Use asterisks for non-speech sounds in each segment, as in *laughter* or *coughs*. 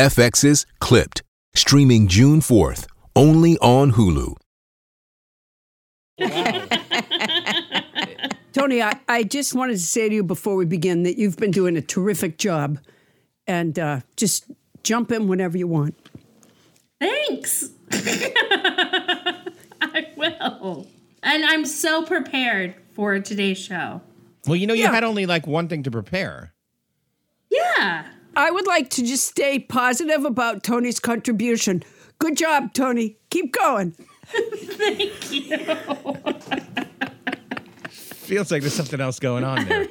FX's Clipped, streaming June 4th, only on Hulu. *laughs* Tony, I, I just wanted to say to you before we begin that you've been doing a terrific job. And uh, just jump in whenever you want. Thanks. *laughs* I will. And I'm so prepared for today's show. Well, you know, you Yeah. had only like one thing to prepare. Yeah. I would like to just stay positive about Tony's contribution. Good job, Tony. Keep going. *laughs* Thank you. Feels like there's something else going on there.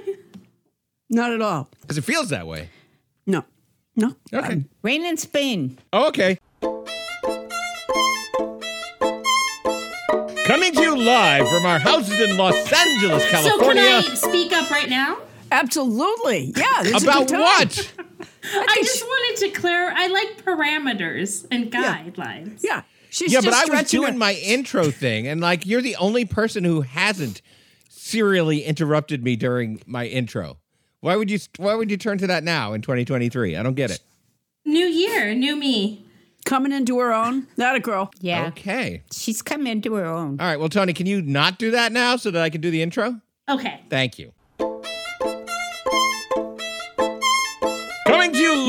*laughs* Not at all. Because it feels that way. No. No. Okay. Um, Rain in Spain. Oh, okay. Coming to you live from our houses in Los Angeles, California. So can I speak up right now? Absolutely. Yeah. this is a About good time. what? *laughs* I just wanted to clear. I like parameters and guidelines. Yeah. She's Yeah, just but I was stretching doing her- my intro thing, and like you're the only person who hasn't serially interrupted me during my intro. Why would you? Why would you turn to that now in 2023? I don't get it. New year, new me. coming into her own. Not a girl. Yeah. Okay. She's come into her own. All right. Well, Tony, can you not do that now so that I can do the intro? Okay. Thank you.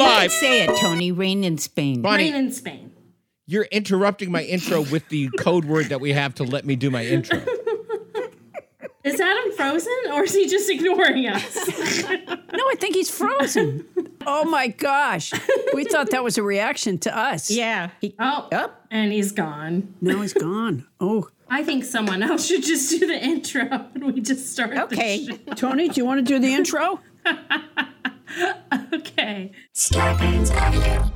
Live. say it, Tony. Rain in Spain. Bonnie, Rain in Spain. you're interrupting my intro with the code word that we have to let me do my intro. *laughs* Is Adam frozen or is he just ignoring us? *laughs* No, I think he's frozen. oh my gosh. We thought that was a reaction to us. Yeah. He, Oh, Up. and he's gone. Now he's gone. Oh. I think someone else should just do the *laughs* intro and we just start. the Okay. show. Tony, do you want to do the intro? *laughs* Okay. Scarpins Avenue.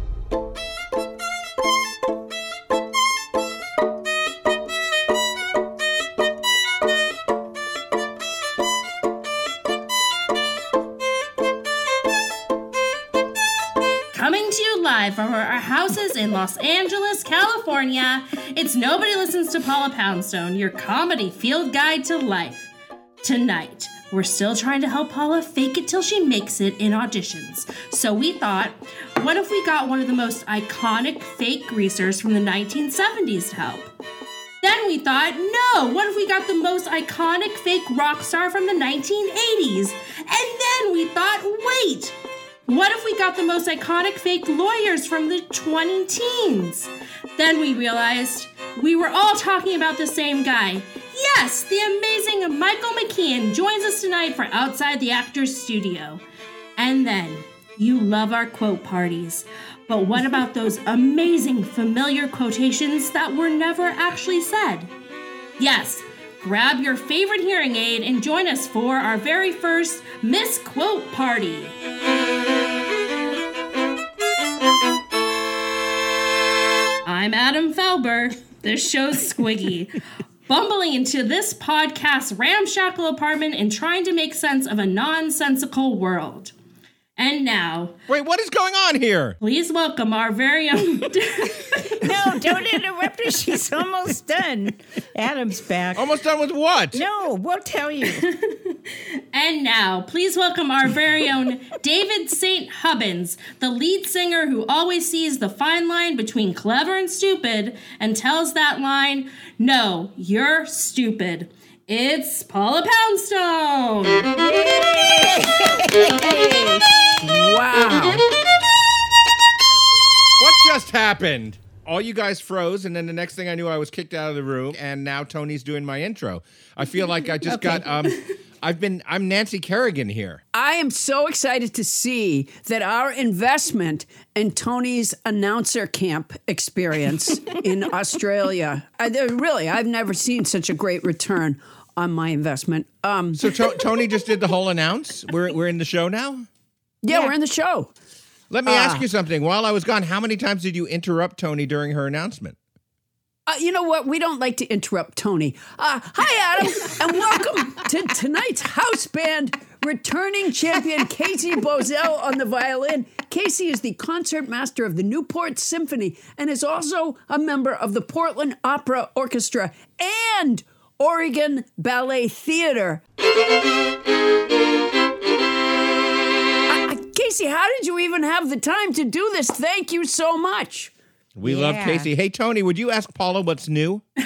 Coming to you live from our houses in Los Angeles, California, it's Nobody Listens to Paula Poundstone, your comedy field guide to life. Tonight, we're still trying to help Paula fake it till she makes it in auditions. So we thought, what if we got one of the most iconic fake greasers from the 1970s to help? Then we thought, no, what if we got the most iconic fake rock star from the 1980s? And then we thought, wait, what if we got the most iconic fake lawyers from the 20 teens? Then we realized we were all talking about the same guy. Yes, the amazing Michael McKean joins us tonight for Outside the Actors Studio. And then, you love our quote parties. But what about *laughs* those amazing familiar quotations that were never actually said? Yes, grab your favorite hearing aid and join us for our very first Misquote Party. I'm Adam Felber. This show's Squiggy. *laughs* Bumbling into this podcast's ramshackle apartment and trying to make sense of a nonsensical world. And now, Wait, what is going on here? please welcome our very own. *laughs* *laughs* no, don't interrupt her. She's almost done. Adam's back. Almost done with what? No, we'll tell you. *laughs* And now, please welcome our very own David St. Hubbins, the lead singer who always sees the fine line between clever and stupid and tells that line, No, you're stupid. It's Paula Poundstone. Wow. What just happened? All you guys froze, and then the next thing I knew, I was kicked out of the room, and now Tony's doing my intro. I feel like I just got um, I've been I'm Nancy Kerrigan here. I am so excited to see that our investment in Tony's announcer camp experience *laughs* in Australia, I, really, I've never seen such a great return on my investment. Um, So to- *laughs* Tony just did the whole announce. We're we're in the show now. yeah, we're in the show. Let me ask you something. While I was gone, how many times did you interrupt Tony during her announcement? Uh, you know what? We don't like to interrupt Tony. Uh, hi, Adam, and welcome to tonight's house band. Returning champion Casey Bozell on the violin. Casey is the concert master of the Newport Symphony and is also a member of the Portland Opera Orchestra and Oregon Ballet Theater. Uh, Casey, how did you even have the time to do this? Thank you so much. We love Casey. Hey, Tony, would you ask Paula what's new? *laughs*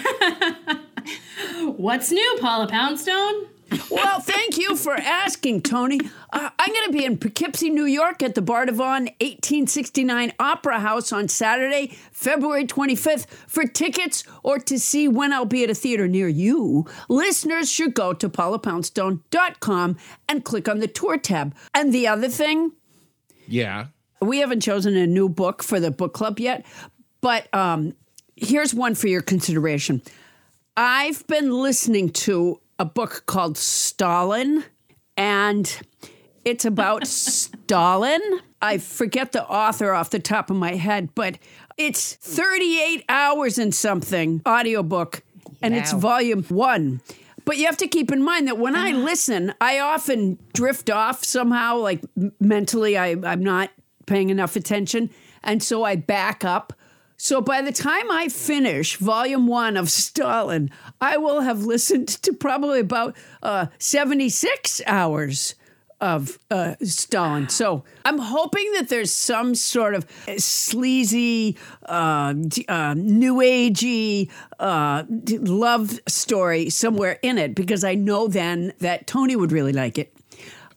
What's new, Paula Poundstone? Well, thank you for asking, Tony. Uh, I'm going to be in Poughkeepsie, New York at the Bardavon 1869 Opera House on Saturday, February 25th. For tickets or to see when I'll be at a theater near you, listeners should go to paulapoundstone.com and click on the tour tab. And the other thing, Yeah. we haven't chosen a new book for the book club yet, but um, here's one for your consideration. I've been listening to a book called Stalin, and it's about *laughs* Stalin. I forget the author off the top of my head, but it's 38 hours and something audiobook, and it's volume one. But you have to keep in mind that when I listen, I often drift off somehow, like mentally, I, I'm not paying enough attention. And so I back up. So by the time I finish volume one of Stalin, I will have listened to probably about uh, 76 hours of uh, Stalin. So I'm hoping that there's some sort of sleazy, uh, d- uh, new agey uh, d- love story somewhere in it because I know then that Tony would really like it.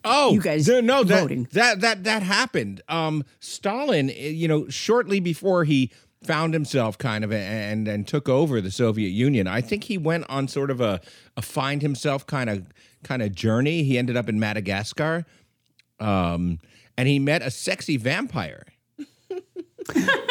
Oh, You guys no, no, that, voting. that that that happened. Um, Stalin, eh, you know, shortly before he found himself kind of and and took over the Soviet Union, I think he went on sort of a a find himself kind of kind of journey. He ended up in Madagascar, um, and he met a sexy vampire. *laughs*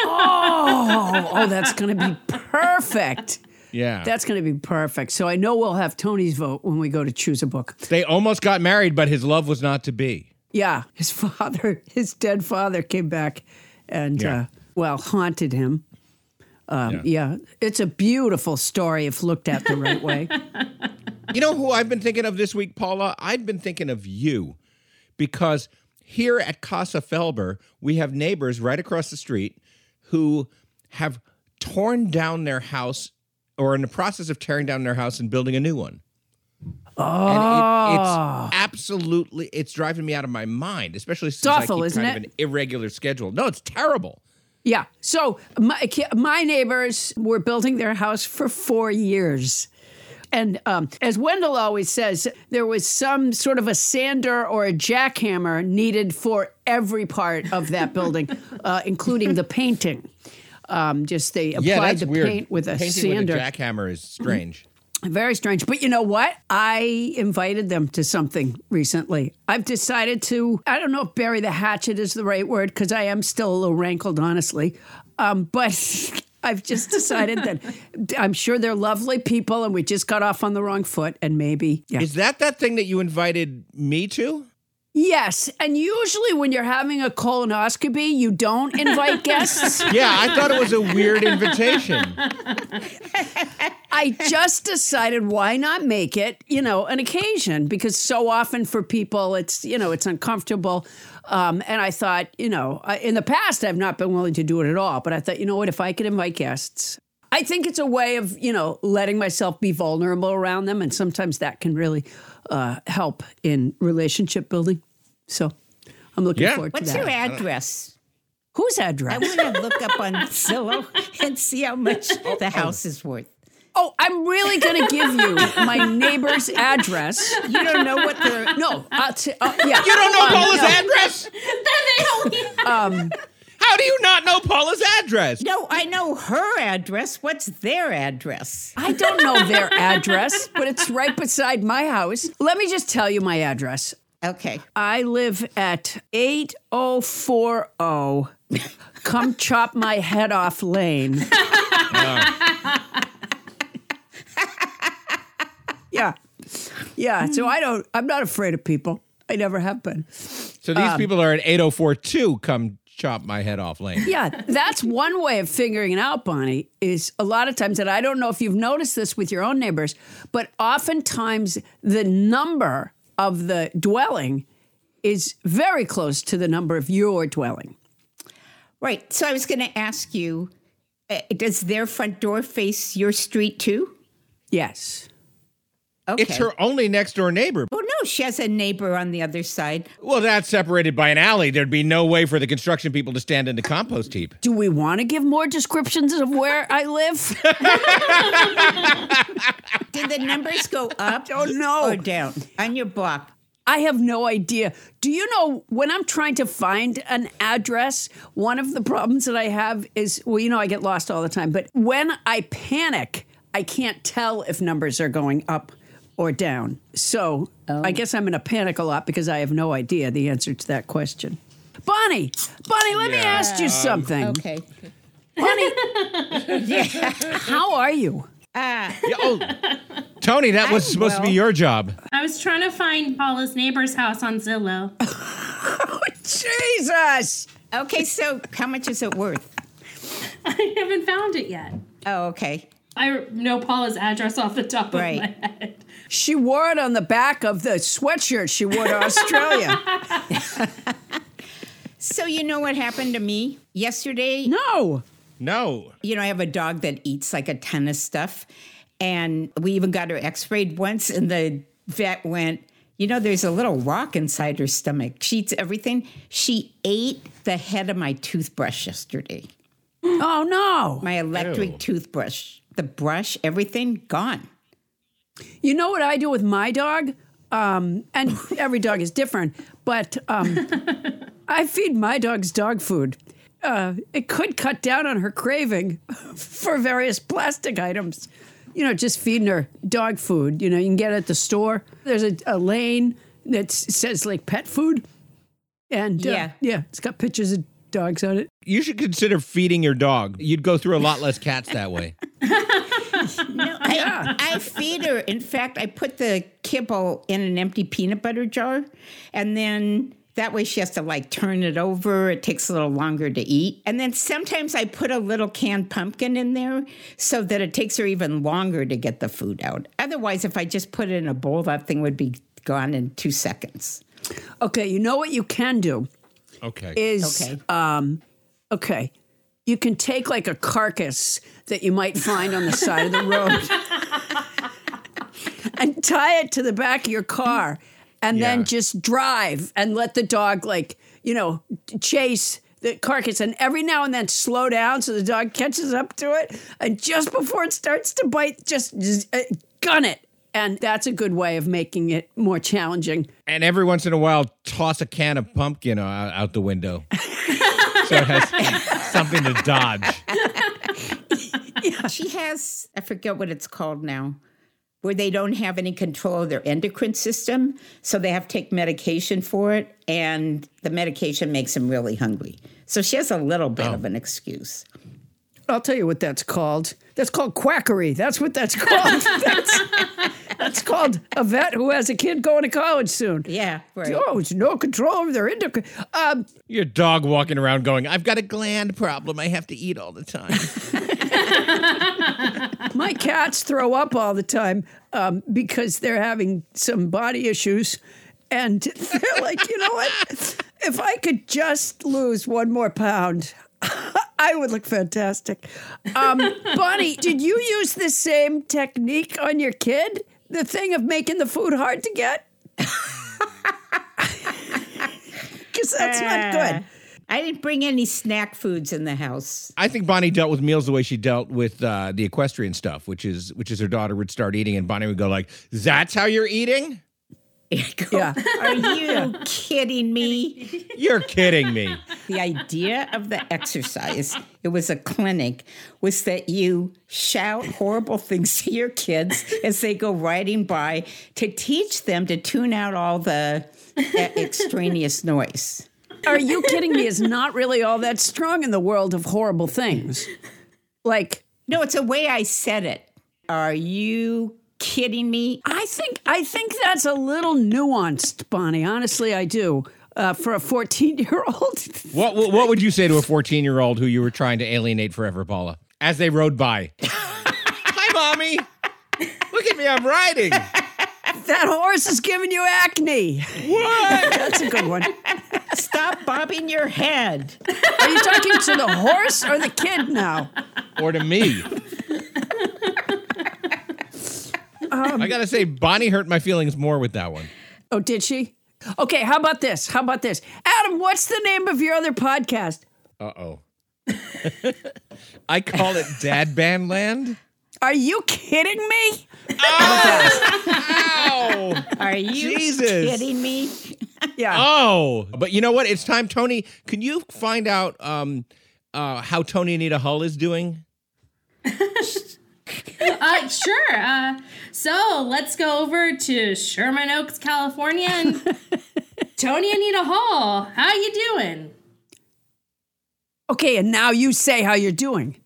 Oh, oh, that's going to be perfect. Yeah, That's going to be perfect. So I know we'll have Tony's vote when we go to choose a book. they almost got married, but his love was not to be. Yeah, his *laughs* father, his dead father, came back and, Yeah. uh, well, haunted him. Um, yeah. it's a beautiful story if looked at the right way. *laughs* You know who I've been thinking of this week, Paula? I've been thinking of you because here at Casa Felber, we have neighbors right across the street who have torn down their house or in the process of tearing down their house and building a new one. Oh. And it, it's absolutely, it's driving me out of my mind, especially since awful, I keep isn't kind it? of an irregular schedule. No, it's terrible. Yeah. So my my neighbors were building their house for four years. And um, as Wendell always says, there was some sort of a sander or a jackhammer needed for every part of that *laughs* building, uh, including the painting. Um, just they applied Yeah, the weird. paint with a Painting sander. with a jackhammer is strange. Very strange. But you know what? I invited them to something recently. I've decided to, I don't know if bury the hatchet is the right word because I am still a little rankled, honestly. Um, but *laughs* I've just decided that *laughs* I'm sure they're lovely people and we just got off on the wrong foot and maybe, yeah. Is that that thing that you invited me to? Yes. And usually when you're having a colonoscopy, you don't invite *laughs* guests. Yeah, I thought it was a weird invitation. *laughs* I just decided why not make it, you know, an occasion because so often for people it's, you know, it's uncomfortable. Um, and I thought, you know, I- in the past I've not been willing to do it at all, but I thought, you know what, if I could invite guests, I think it's a way of, you know, letting myself be vulnerable around them. And sometimes that can really uh, help in relationship building. So I'm looking Yeah. forward to that. What's your address? Whose address? I address? want to look up on Zillow and see how much the house is worth. Oh, I'm really going to give you my neighbor's address. You don't know what the No, I'll t- uh, yeah. You don't know Um, Paula's no. address? *laughs* How do you not know Paula's address? No, I know her address. What's their address? I don't know their address, but it's right beside my house. Let me just tell you my address. Okay. I live at 8040 Come Chop My Head Off Lane. *laughs* yeah. Yeah. So I don't, I'm not afraid of people. I never have been. So these um, people are at 8042 come chop my head off lame. Yeah, that's one way of figuring it out, Bonnie, is a lot of times, and I don't know if you've noticed this with your own neighbors, but oftentimes the number of the dwelling is very close to the number of your dwelling. Right. So I was going to ask you uh, does their front door face your street too? Yes. Okay. It's her only next door neighbor. Oh, no, she has a neighbor on the other side. Well, that's separated by an alley. There'd be no way for the construction people to stand in the compost heap. Do we want to give more descriptions of where I live? *laughs* Did the numbers go up don't know. or down on your block? I have no idea. Do you know when I'm trying to find an address, one of the problems that I have is well, you know, I get lost all the time, but when I panic, I can't tell if numbers are going up or down. So I oh. guess I'm in a panic a lot because I have no idea the answer to that question. Bonnie, Bonnie, let me ask you uh, something. Okay. Bonnie, *laughs* yeah. how are you? Ah. Yeah, oh, Tony, that was I'm supposed to be your job. I was trying to find Paula's neighbor's house on Zillow. *laughs* Oh, Jesus. Okay, so how much is it worth? I haven't found it yet. Oh, okay. I know Paula's address off the top Right. of my head. She wore it on the back of the sweatshirt she wore to Australia. *laughs* So you know what happened to me yesterday? no. No. You know, I have a dog that eats like a ton of stuff. And we even got her x rayed once, and the vet went, You know, there's a little rock inside her stomach. She eats everything. She ate the head of my toothbrush yesterday, *gasps* Oh no. my electric Ew. toothbrush. The brush, everything gone. You know what I do with my dog? Um, and *laughs* every dog is different, but um, *laughs* I feed my dogs dog food. Uh, it could cut down on her craving *laughs* for various plastic items. You know, just feeding her dog food. You know, you can get it at the store. There's a, a lane that says like pet food. And uh, Yeah. yeah, it's got pictures of dogs on it. You should consider feeding your dog. You'd go through a lot less cats that way. No, *laughs* I, I feed her. In fact, I put the kibble in an empty peanut butter jar, and then that way she has to like turn it over. It takes a little longer to eat. And then sometimes I put a little canned pumpkin in there so that it takes her even longer to get the food out. Otherwise, if I just put it in a bowl, that thing would be gone in two seconds. Okay, you know what you can do Okay. is Okay. um, okay. You can take like a carcass that you might find on the side of the road and tie it to the back of your car and Yeah. then just drive and let the dog like, you know, chase the carcass and every now and then slow down so the dog catches up to it and just before it starts to bite just, just uh, gun it. And that's a good way of making it more challenging. and every once in a while, toss a can of pumpkin o- out the window. *laughs* so it has something to dodge. *laughs* She has, I forget what it's called now, where they don't have any control of their endocrine system. So they have to take medication for it, and the medication makes them really hungry. So she has a little bit of an excuse. I'll tell you what that's called. That's called quackery. That's what that's called. *laughs* that's, that's called a vet who has a kid going to college soon. Yeah, right. Oh, it's no control over their endocrine. Um, Your dog walking around going, I've got a gland problem. I have to eat all the time. *laughs* *laughs* my cats throw up all the time um, because they're having some body issues. And *laughs* they're like, you know what? If I could just lose one more pound, *laughs* I would look fantastic. Um, Bonnie, did you use the same technique on your kid? The thing of making the food hard to get? Because that's not good. I didn't bring any snack foods in the house. I think Bonnie dealt with meals the way she dealt with uh, the equestrian stuff, which is which is her daughter would start eating, and Bonnie would go like, "That's how you're eating? Yeah. Are you kidding me? You're kidding me." The idea of the exercise, it was a clinic, was that you shout horrible things to your kids as they go riding by to teach them to tune out all the extraneous noise. Are you kidding me? Is not really all that strong in the world of horrible things. Like, No, it's a way I said it. Are you kidding me? I think I think that's a little nuanced, Bonnie. Honestly, I do. uh, for a 14 year old. What, what what would you say to a 14 year old who you were trying to alienate forever, Paula, as they rode by? *laughs* Hi, mommy. Look at me, I'm riding. That horse is giving you acne. What? *laughs* That's a good one. Stop bobbing your head. Are you talking to the horse or the kid now? or to me. I gotta say, Bonnie hurt my feelings more with that one. Oh, did she? Okay, how about this? How about this? Adam, what's the name of your other podcast? Uh oh. *laughs* I call it Dad Band Land. Are you kidding me? Ow! Are you Jesus. kidding me? *laughs* Yeah. Oh, but you know what? It's time, Tony. Can you find out um, uh, how Tony Anita Hull is doing? *laughs* Uh, sure. Uh, so let's go over to Sherman Oaks, California, and *laughs* Tony Anita Hull. How you doing? Okay, and now you say how you're doing.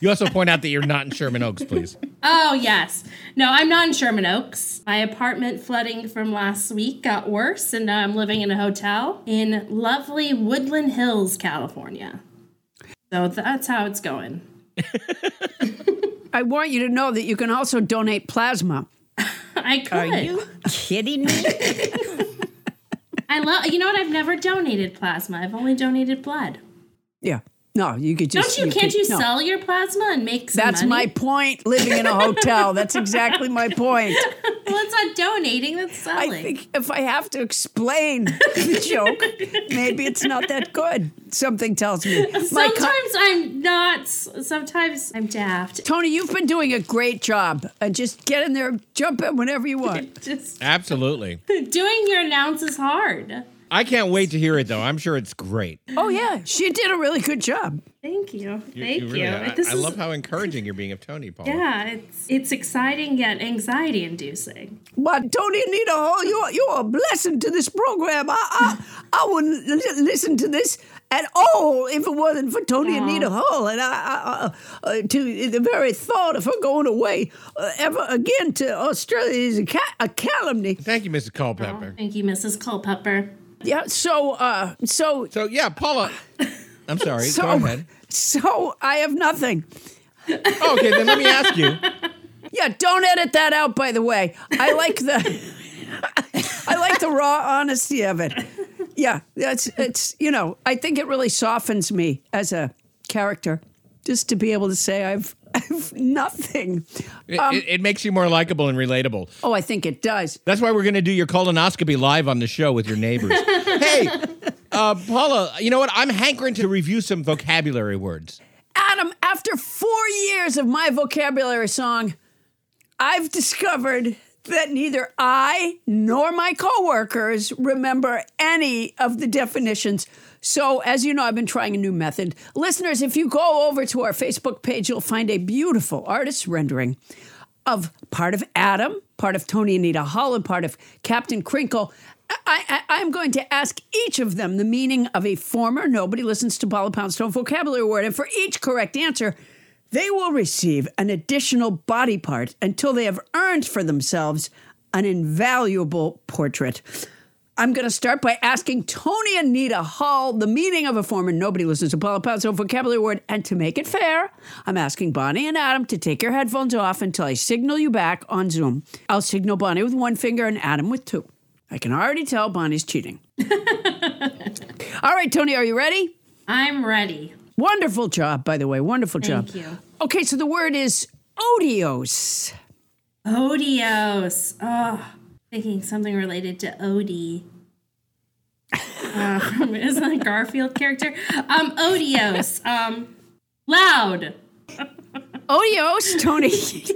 You also point out that you're not in Sherman Oaks, please. Oh yes. No, I'm not in Sherman Oaks. My apartment flooding from last week got worse, and now I'm living in a hotel in lovely Woodland Hills, California. So that's how it's going. *laughs* I want you to know that you can also donate plasma. *laughs* I could. Are you kidding me? *laughs* I love. You know what? I've never donated plasma. I've only donated blood. Yeah. No, you could just. Don't you? can't could- you no. sell your plasma and make some That's money? my point. Living in a hotel. That's exactly my *laughs* point. Well, it's not donating. That's selling. I think if I have to explain the *laughs* joke, maybe it's not that good. Something tells me. My Sometimes co- I'm not. Sometimes I'm daft. Tony, you've been doing a great job. Uh, just get in there, jump in whenever you want. *laughs* Just Absolutely. doing your announce is hard. I can't wait to hear it, though. I'm sure it's great. Oh yeah, she did a really good job. Thank you. Thank you. really- I, This I is- love how encouraging you're being of Tony, Paul. Yeah, it's it's exciting yet anxiety inducing. But Tony Anita Hull, you're you're a blessing to this program. I I, I wouldn't li- listen to this at all if it wasn't for Tony Anita Hull. And I, I, I uh, to the very thought of her going away uh, ever again to Australia is a, ca- a calumny. Thank you, Mrs. Culpepper. Thank you, Mrs. Culpepper. Yeah. So uh, so So, yeah, Paula. I'm sorry. *laughs* so Go ahead. so I have nothing. Oh, okay, then let me ask you. Yeah, don't edit that out. By the way, I like the I like the raw honesty of it. Yeah, that's it's you know I think it really softens me as a character just to be able to say I've *laughs* I've nothing. It, it, it makes you more likable and relatable. Oh, I think it does. That's why we're going to do your colonoscopy live on the show with your neighbors. *laughs* hey, uh, Paula, you know what? I'm hankering to review some vocabulary words. Adam, after four years of my vocabulary song, I've discovered that neither I nor my coworkers remember any of the definitions. So, as you know, I've been trying a new method. Listeners, if you go over to our Facebook page, you'll find a beautiful artist's rendering of part of Adam, part of Tony Anita Hull, and part of Captain Crinkle. I, I'm going to ask each of them the meaning of a former Nobody Listens to Paula Poundstone vocabulary word, and for each correct answer, they will receive an additional body part until they have earned for themselves an invaluable portrait. I'm going to start by asking Tony and Anita Hull the meaning of a former Nobody Listens to Paula Poundstone vocabulary word. And to make it fair, I'm asking Bonnie and Adam to take your headphones off until I signal you back on Zoom. I'll signal Bonnie with one finger and Adam with two. I can already tell Bonnie's cheating. *laughs* All right, Tony, are you ready? I'm ready. Wonderful job, by the way. Wonderful job. Thank you. Okay, so the word is odios. Odios. Oh, thinking something related to Odie. Uh, isn't that a Garfield character? Um, odios. Um, loud. Odios, Tony,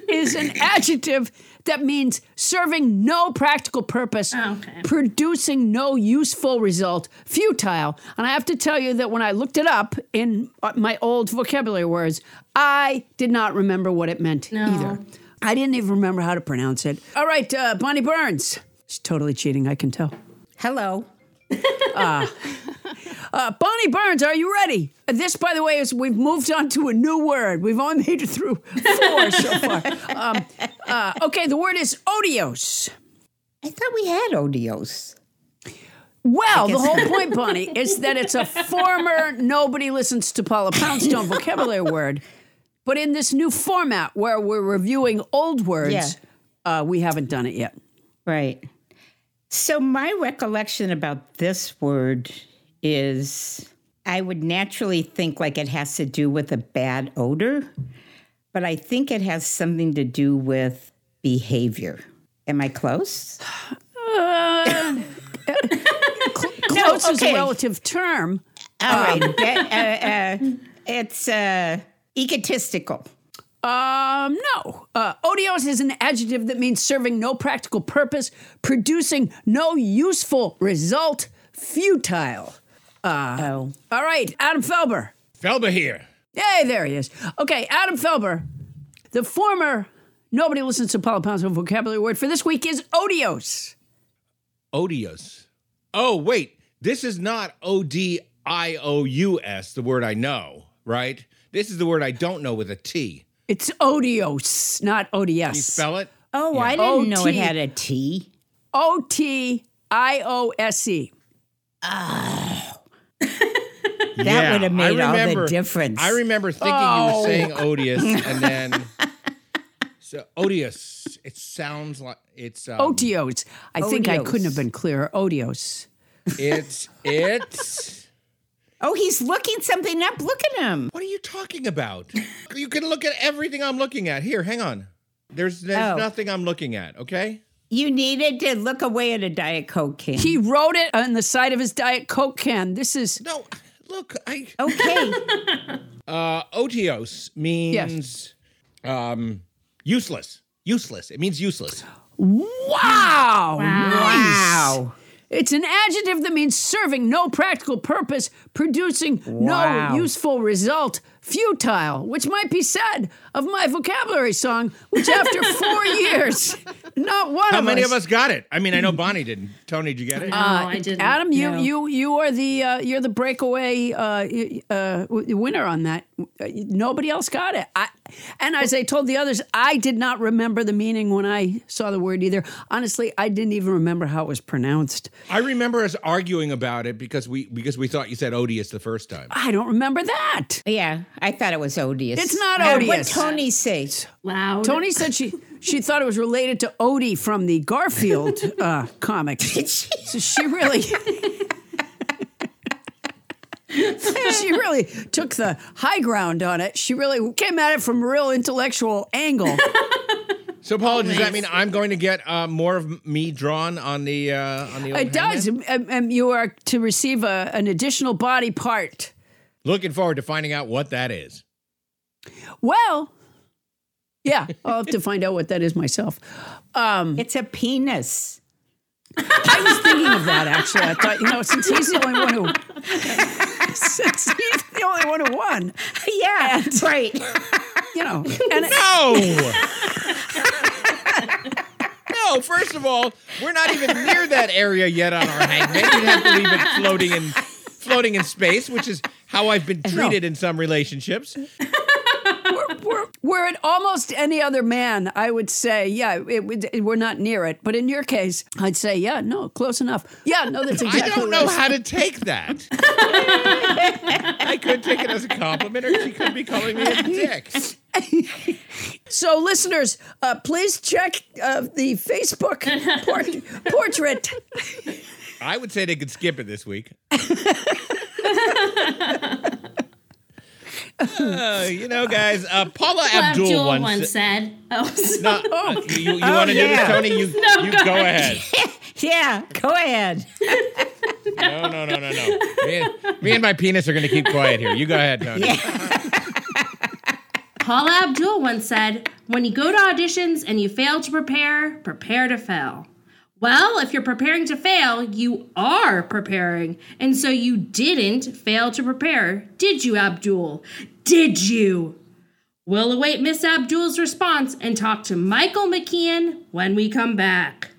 is an adjective that means serving no practical purpose, Okay. producing no useful result, futile. And I have to tell you that when I looked it up in uh, my old vocabulary words, I did not remember what it meant No. either. I didn't even remember how to pronounce it. All right, uh, Bonnie Burns. She's totally cheating, I can tell. Hello. *laughs* Uh, Bonnie Burns, are you ready? This, by the way, is we've moved on to a new word. We've only *laughs* made it through four so far. Um, uh, okay, the word is odios. I thought we had odios. Well, the whole point, Bonnie, is that it's a former nobody listens to Paula Poundstone *laughs* vocabulary word. But in this new format where we're reviewing old words, Yeah. uh, we haven't done it yet. Right. So my recollection about this word is I would naturally think like it has to do with a bad odor, but I think it has something to do with behavior. Am I close? *sighs* Uh, *laughs* Close is a relative term. All right. Ba- uh, uh, it's uh, egotistical. Um, no. Uh, odious is an adjective that means serving no practical purpose, producing no useful result, futile. oh. All right, Adam Felber. Felber here. Hey, there he is. Okay, Adam Felber, the former nobody listens to Paula Poundstone vocabulary word for this week is odious. Odious. Oh, wait. This is not O D I O U S, the word I know, right? This is the word I don't know with a T. It's odious, not Can you ODS. spell it? Oh, I didn't know it had a T. O T I O S E. *laughs* That would have made I all the difference. I remember thinking you Oh. were saying odious, and *laughs* then so odious. It sounds like it's um, Odious. I think I couldn't have been clearer. Odious. It's it's. Oh, he's looking something up. Look at him. What are you talking about? *laughs* You can look at everything I'm looking at. Here, hang on. There's there's Oh. nothing I'm looking at. Okay. You needed to look away at a Diet Coke can. He wrote it on the side of his Diet Coke can. This is No, look. I okay. *laughs* uh otios means um useless. Useless. It means useless. wow. wow. It's an adjective that means serving no practical purpose, producing Wow. no useful result, futile, which might be said of my vocabulary song, which after *laughs* four years, not one How of many us. of us got it? I mean, I know Bonnie didn't. Tony, did you get it? No, I didn't. Adam, you No. you you are the uh, you're the breakaway uh, uh, winner on that. Uh, Nobody else got it. I, and as I told the others, I did not remember the meaning when I saw the word either. Honestly, I didn't even remember how it was pronounced. I remember us arguing about it because we because we thought you said odious the first time. I don't remember that. Yeah, I thought it was odious. It's not Uh, odious. What Tony say? Loud. Tony said she she thought it was related to Odie from the Garfield *laughs* uh, comic. So she really. she really took the high ground on it. She really came at it from a real intellectual angle. So, Paula, does that mean I'm going to get uh, more of me drawn on the uh, on the? Old It does, hangman? and, and you are to receive a, an additional body part. Looking forward to finding out what that is. Well, yeah, I'll have to find out what that is myself. Um, It's a penis. I was thinking of that actually. I thought, you know, since he's the only one who, since he's the only one who won, Yeah, right. you know, and it- No. no. First of all, we're not even near that area yet on our hangman. You'd have to leave it floating in floating in space, which is how I've been treated in some relationships. *laughs* we're, we're at almost any other man, I would say, yeah, it, it- we're not near it. But in your case, I'd say, yeah, no, close enough. Yeah, no, that's exactly I don't know how to take that. *laughs* I could take it as a compliment, or she could be calling me a dick. *laughs* So, listeners, uh, please check uh, the Facebook port- portrait. I would say they could skip it this week. Uh, you know, guys, uh, Paula Abdul, Abdul once, once said. Oh, *laughs* No, uh, you, you want to do this. Tony? You, No, you go go ahead. *laughs* Yeah, go ahead. No, no, no, no, no. Me and, me and my penis are going to keep quiet here. You go ahead, Tony. *laughs* Paula Abdul once said, When you go to auditions and you fail to prepare, prepare to fail. Well, if you're preparing to fail, you are preparing. And so you didn't fail to prepare, did you, Abdul? Did you? We'll await Miss Abdul's response and talk to Michael McKean when we come back.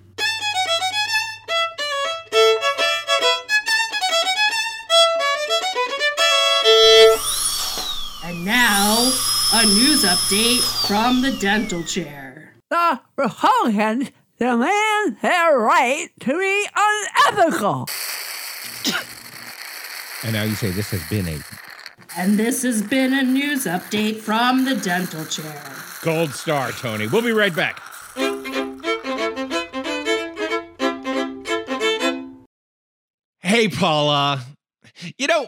And now, a news update from the dental chair. The Republicans demand their right to be unethical. And now you say this has been a And this has been a news update from the dental chair. gold star, Tony. We'll be right back. Hey, Paula. You know,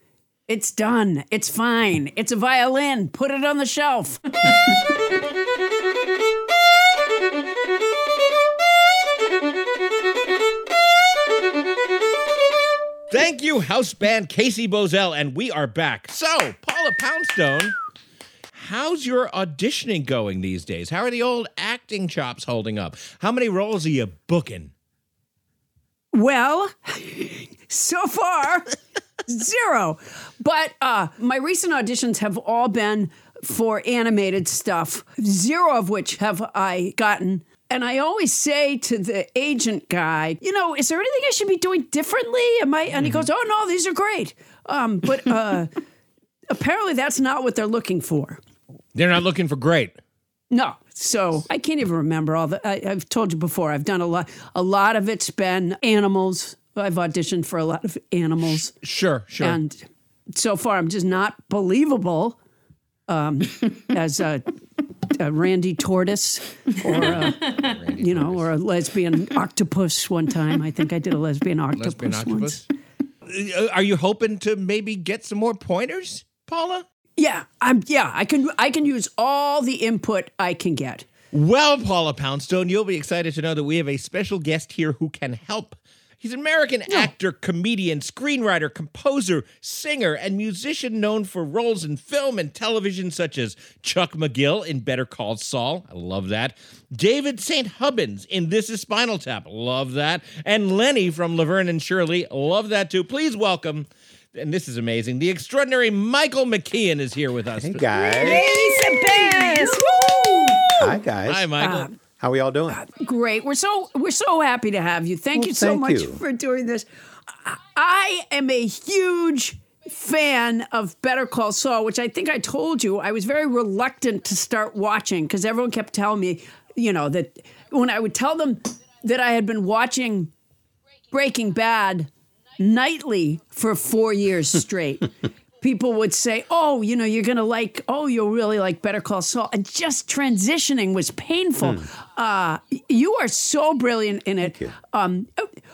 It's done. It's fine. It's a violin. Put it on the shelf. *laughs* Thank you, house band Casey Bozell, and we are back. So, Paula Poundstone, how's your auditioning going these days? How are the old acting chops holding up? How many roles are you booking? Well, *laughs* so far, zero. But uh, my recent auditions have all been for animated stuff, zero of which have I gotten. And I always say to the agent guy, you know, is there anything I should be doing differently? Am I? And he goes, oh no, these are great. Um, but uh, *laughs* apparently, that's not what they're looking for. They're not looking for great. No, so I can't even remember all the. I, I've told you before. I've done a lot. A lot of it's been animals. I've auditioned for a lot of animals, Sure, sure. and so far I'm just not believable um, *laughs* as a a Randy Tortoise or a, you know, or a lesbian octopus one time. I think I did a lesbian octopus, Lesbian once. octopus. Uh, Are you hoping to maybe get some more pointers, Paula? Yeah, I'm. Yeah, I can. I can use all the input I can get. Well, Paula Poundstone, you'll be excited to know that we have a special guest here who can help. He's an American actor, comedian, screenwriter, composer, singer, and musician known for roles in film and television such as Chuck McGill in Better Call Saul. I love that. David St. Hubbins in This Is Spinal Tap. Love that. And Lenny from Laverne and Shirley. Love that too. Please welcome, and this is amazing, the extraordinary Michael McKean is here with us. Hey guys. He's the best. Hi guys. Hi, Michael. Uh, How are y'all doing? Great. We're so we're so happy to have you. Thank Well, you so thank much you. for doing this. I- I am a huge fan of Better Call Saul, which I think I told you. I was very reluctant to start watching because everyone kept telling me, you know, that when I would tell them that I had been watching Breaking Bad nightly for four years straight. People would say, "Oh, you know, you're gonna like. Oh, you'll really like Better Call Saul." And just transitioning was painful. Uh, you are so brilliant in it. Um,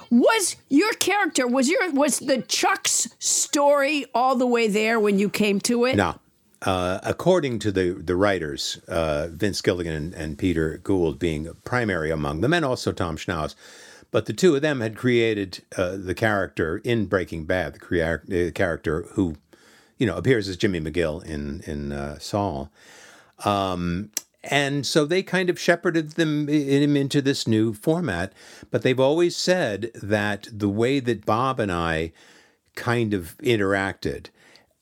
was your character was your was the Chuck's story all the way there when you came to it? No. Uh, according to the the writers, uh, Vince Gilligan and, and Peter Gould being primary among them, and also Tom Schnauz, but the two of them had created uh, the character in Breaking Bad, the crea- character who, you know, appears as Jimmy McGill in in uh, Saul. Um, and so they kind of shepherded them him into this new format. But they've always said that the way that Bob and I kind of interacted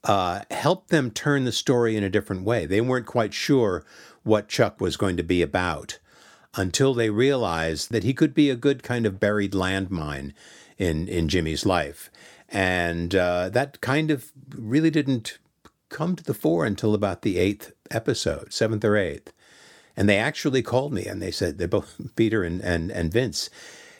uh, helped them turn the story in a different way. They weren't quite sure what Chuck was going to be about until they realized that he could be a good kind of buried landmine in in Jimmy's life, and uh, that kind of really didn't come to the fore until about the eighth episode, seventh or eighth. And they actually called me and they said, they both, *laughs* Peter and, and, and Vince,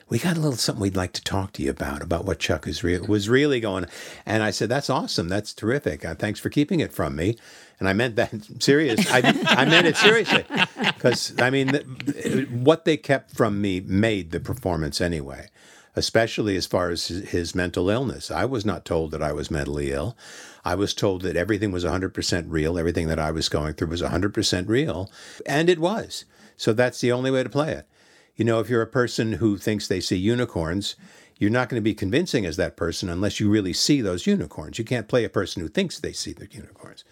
we got a little something we'd like to talk to you about, about what Chuck is re- was really going. And I said, that's awesome. That's terrific. Uh, thanks for keeping it from me. And I meant that *laughs* serious. I, I meant it seriously. Because, I mean, th- what they kept from me made the performance anyway, especially as far as his, his mental illness. I was not told that I was mentally ill. I was told that everything was 100% real. Everything that I was going through was 100% real. And it was. So that's the only way to play it. You know, if you're a person who thinks they see unicorns, you're not going to be convincing as that person unless you really see those unicorns. You can't play a person who thinks they see the unicorns.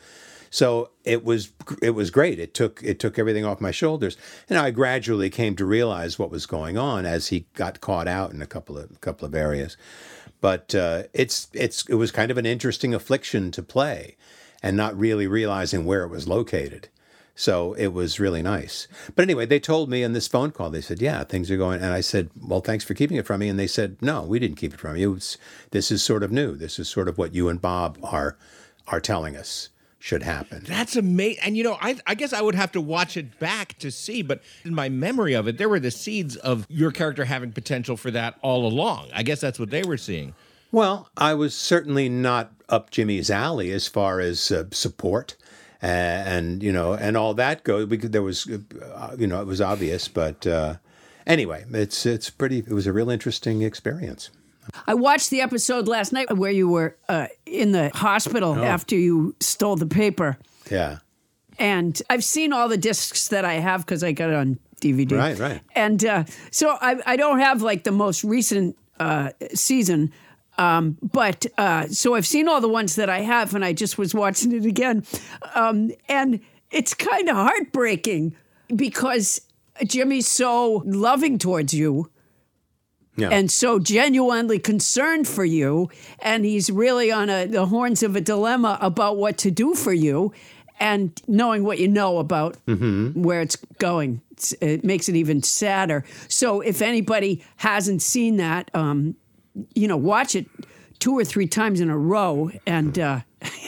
So it was it was great. It took it took everything off my shoulders, and I gradually came to realize what was going on as he got caught out in a couple of couple of areas. But uh, it's it's it was kind of an interesting affliction to play, and not really realizing where it was located. So it was really nice. But anyway, they told me in this phone call, they said, Yeah, things are going. And I said, Well, thanks for keeping it from me. And they said, No, we didn't keep it from you. This is sort of new. This is sort of what you and Bob are, are telling us should happen. That's amazing. And you know, I, I guess I would have to watch it back to see, but in my memory of it, there were the seeds of your character having potential for that all along. I guess that's what they were seeing. Well, I was certainly not up Jimmy's alley as far as uh, support. Uh, and you know, and all that goes. Because there was, uh, you know, it was obvious, but uh, anyway, it's it's pretty. It was a real interesting experience. I watched the episode last night where you were uh, in the hospital after you stole the paper. Yeah, and I've seen all the discs that I have because I got it on DVD. Right, right. And uh, so I, I don't have like the most recent uh, season, um, but uh, so I've seen all the ones that I have, and I just was watching it again, um, and it's kind of heartbreaking because Jimmy's so loving towards you yeah. and so genuinely concerned for you and he's really on a, the horns of a dilemma about what to do for you and knowing what you know about where it's going it makes it even sadder so if anybody hasn't seen that um, you know watch it two or three times in a row and uh, *laughs*